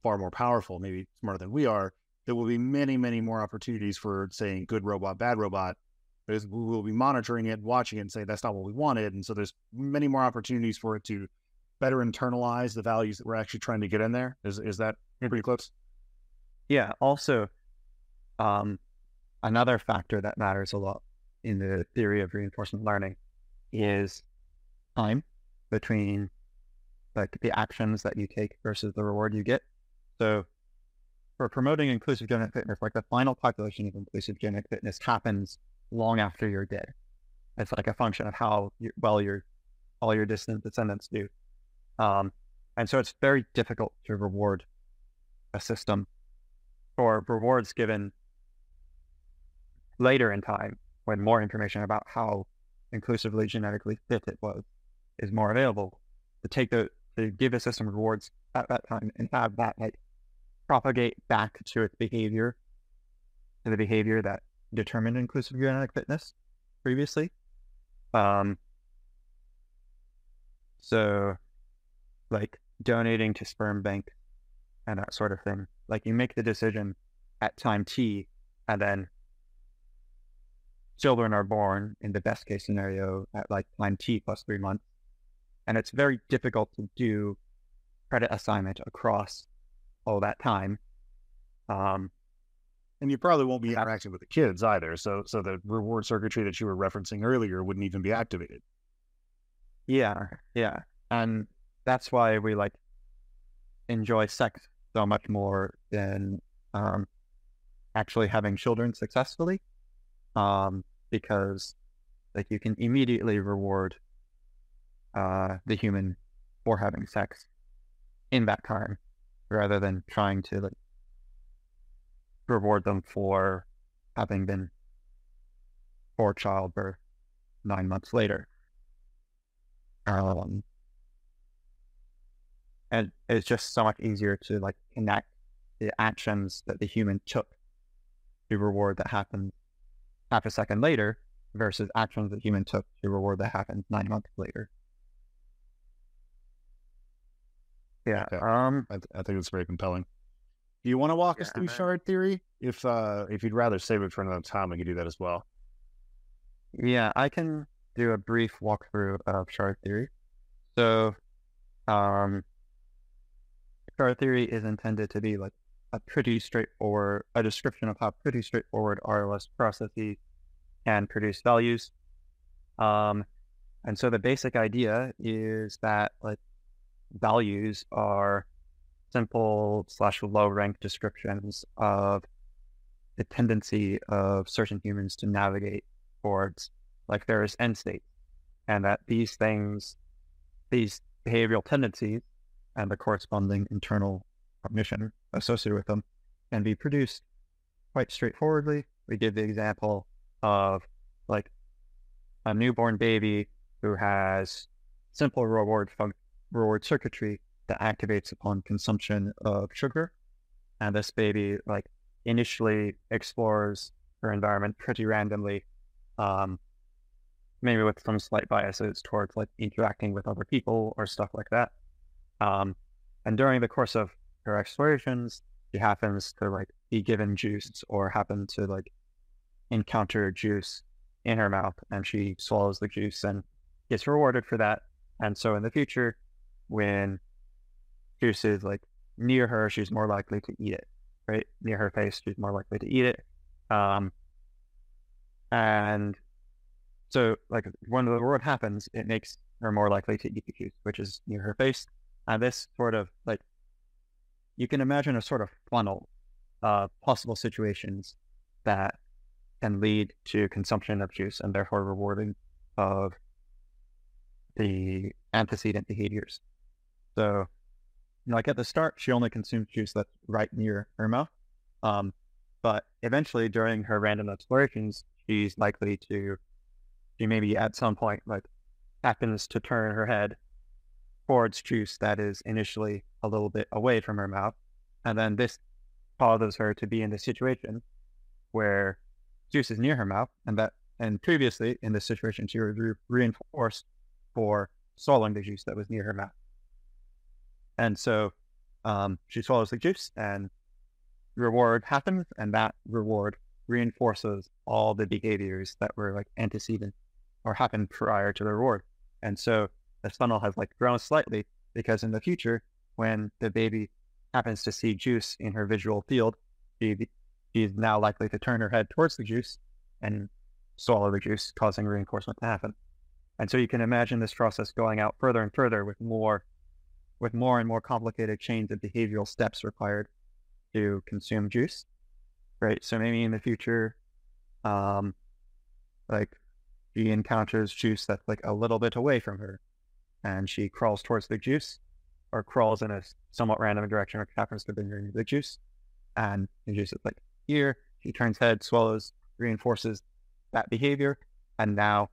far more powerful, maybe smarter than we are, there will be many, many more opportunities for saying good robot, bad robot. Because we will be monitoring it, watching it, and say that's not what we wanted. And so there's many more opportunities for it to better internalize the values that we're actually trying to get in there. Is is that pretty close? Yeah. Also, um, another factor that matters a lot in the theory of reinforcement learning is time between like the actions that you take versus the reward you get. So for promoting inclusive genetic fitness, like the final population of inclusive genetic fitness happens long after you're dead. It's like a function of how you, well your all your distant descendants do. Um, and so it's very difficult to reward a system for rewards given later in time when more information about how inclusively genetically fit it was is more available to take the to give a system rewards at that time and have that like propagate back to its behavior to the behavior that determined inclusive genetic fitness previously. Um, so like donating to sperm bank and that sort of thing. Like you make the decision at time T and then children are born in the best case scenario at like time T plus three months. And it's very difficult to do credit assignment across all that time. Um, and you probably won't be interacting with the kids either. So, so the reward circuitry that you were referencing earlier wouldn't even be activated. Yeah, yeah, and that's why we like enjoy sex so much more than um, actually having children successfully, um, because like you can immediately reward uh, the human for having sex in that time, rather than trying to like reward them for having been for childbirth nine months later. Um, and it's just so much easier to like connect the actions that the human took to reward that happened half a second later versus actions that the human took to reward that happened nine months later. Yeah. Okay. Um. I, th- I think it's very compelling. Do you want to walk us through man. shard theory? If uh, if you'd rather save it for another time, we could do that as well. Yeah, I can do a brief walkthrough of shard theory. So, um, shard theory is intended to be like a pretty straightforward, a description of how pretty straightforward RLS processes can produce values. Um, and so the basic idea is that like values are simple slash low rank descriptions of the tendency of certain humans to navigate towards like various end states, and that these things, these behavioral tendencies, and the corresponding internal cognition associated with them, can be produced quite straightforwardly. We give the example of like a newborn baby who has simple reward func- reward circuitry that activates upon consumption of sugar, and this baby like initially explores her environment pretty randomly, um, maybe with some slight biases towards like interacting with other people or stuff like that. Um, and during the course of her explorations, she happens to like be given juice or happen to like encounter juice in her mouth, and she swallows the juice and gets rewarded for that. And so in the future, when juice is like near her, she's more likely to eat it right near her face, she's more likely to eat it. Um, and so, like when the reward happens, it makes her more likely to eat the juice, which is near her face. And this sort of like you can imagine a sort of funnel of possible situations that can lead to consumption of juice and therefore rewarding of the antecedent behaviors. So like at the start, she only consumes juice that's right near her mouth. Um, but eventually, during her random explorations, she's likely to, she maybe at some point like happens to turn her head towards juice that is initially a little bit away from her mouth, and then this causes her to be in the situation where juice is near her mouth, and that and previously in this situation she was re- reinforced for swallowing the juice that was near her mouth. And so um, she swallows the juice and reward happens, and that reward reinforces all the behaviors that were like antecedent or happened prior to the reward. And so this funnel has like grown slightly because in the future, when the baby happens to see juice in her visual field, she she's now likely to turn her head towards the juice and swallow the juice, causing reinforcement to happen. And so you can imagine this process going out further and further with more with more and more complicated chains of behavioral steps required to consume juice. Right. So maybe in the future, um, like she encounters juice that's like a little bit away from her and she crawls towards the juice or crawls in a somewhat random direction, which happens to be near the juice. And the juice is like here. She turns head, swallows, reinforces that behavior, and now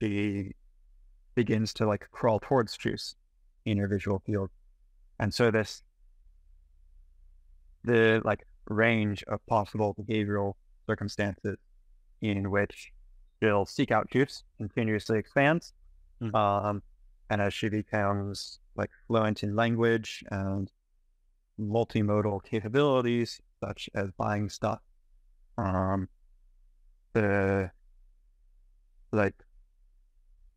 she begins to like crawl towards juice in her visual field. And so this the like range of possible behavioral circumstances in which she'll seek out juice continuously expands. Mm-hmm. Um, and as she becomes like fluent in language and multimodal capabilities, such as buying stuff, um, the like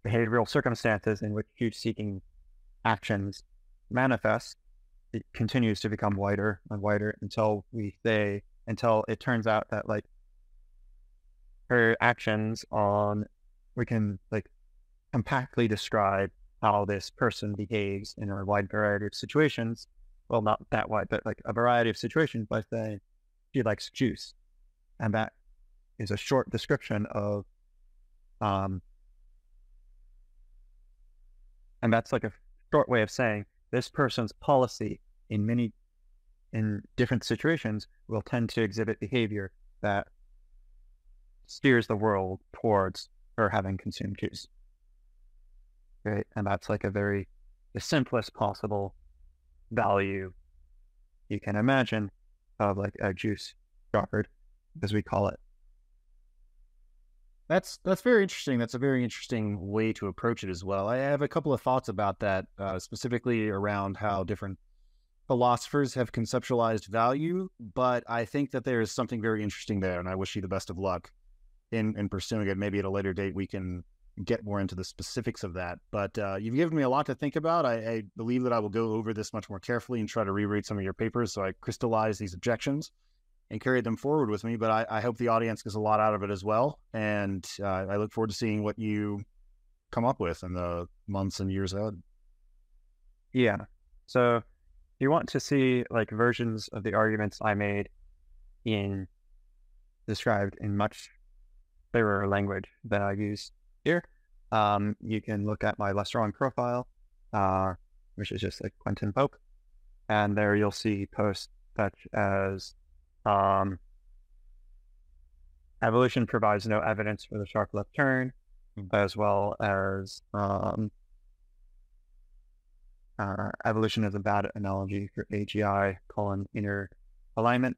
behavioral circumstances in which juice seeking actions manifest, it continues to become wider and wider until we say, until it turns out that like her actions on, we can like compactly describe how this person behaves in a wide variety of situations. Well, not that wide, but like a variety of situations by saying she likes juice. And that is a short description of, um, and that's like a short way of saying this person's policy in many, in different situations will tend to exhibit behavior that steers the world towards her having consumed juice. Right. And that's like a very, the simplest possible value you can imagine of like a juice shard, as we call it. That's that's very interesting. That's a very interesting way to approach it as well. I have a couple of thoughts about that, uh, specifically around how different philosophers have conceptualized value. But I think that there is something very interesting there, and I wish you the best of luck in in pursuing it. Maybe at a later date we can get more into the specifics of that. But uh, you've given me a lot to think about. I, I, believe that I will go over this much more carefully and try to reread some of your papers so I crystallize these objections and carry them forward with me. But I, I hope the audience gets a lot out of it as well. And uh, I look forward to seeing what you come up with in the months and years ahead. Yeah. So if you want to see like versions of the arguments I made in described in much clearer language than I use here. Um, you can look at my LessWrong profile, uh, which is just like Quintin Pope. And there you'll see posts such as um, evolution provides no evidence for the sharp left turn, hmm. as well as um, uh, evolution is a bad analogy for AGI colon inner alignment.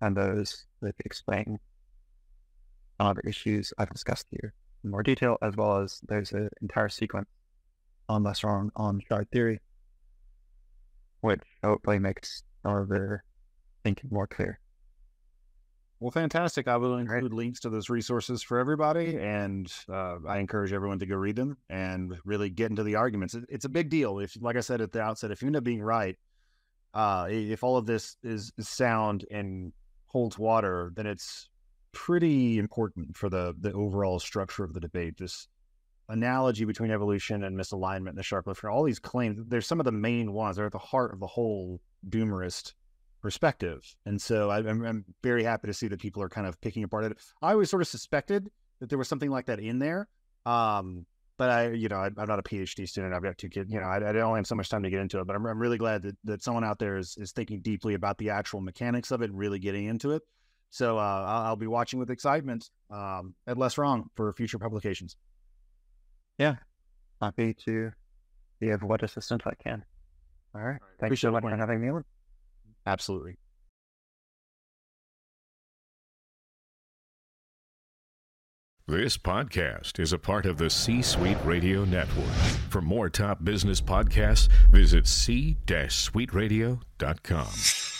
And those that explain other issues I've discussed here in more detail, as well as there's an entire sequence on LessWrong on shard theory, which hopefully makes our thinking more clear. Well, fantastic. I will include right. links to those resources for everybody, and uh, I encourage everyone to go read them and really get into the arguments. It, it's a big deal. If, like I said at the outset, if you end up being right, uh, if all of this is, is sound and holds water, then it's pretty important for the the overall structure of the debate. This analogy between evolution and misalignment and the sharp left all these claims, they're some of the main ones. They're at the heart of the whole doomerist perspective. And so I, am I'm very happy to see that people are kind of picking apart it. I always sort of suspected that there was something like that in there. Um, but I, you know, I, am not a PhD student. I've got two kids. You know, I, I, don't have so much time to get into it. But I'm, I'm really glad that, that someone out there is, is thinking deeply about the actual mechanics of it and really getting into it. So uh, I'll, I'll, be watching with excitement um, at LessWrong for future publications. Yeah, happy to be of what assistance I can. All right. Thanks Appreciate so much for having me on. Absolutely. This podcast is a part of the C Suite Radio Network. For more top business podcasts, visit c-suiteradio.com.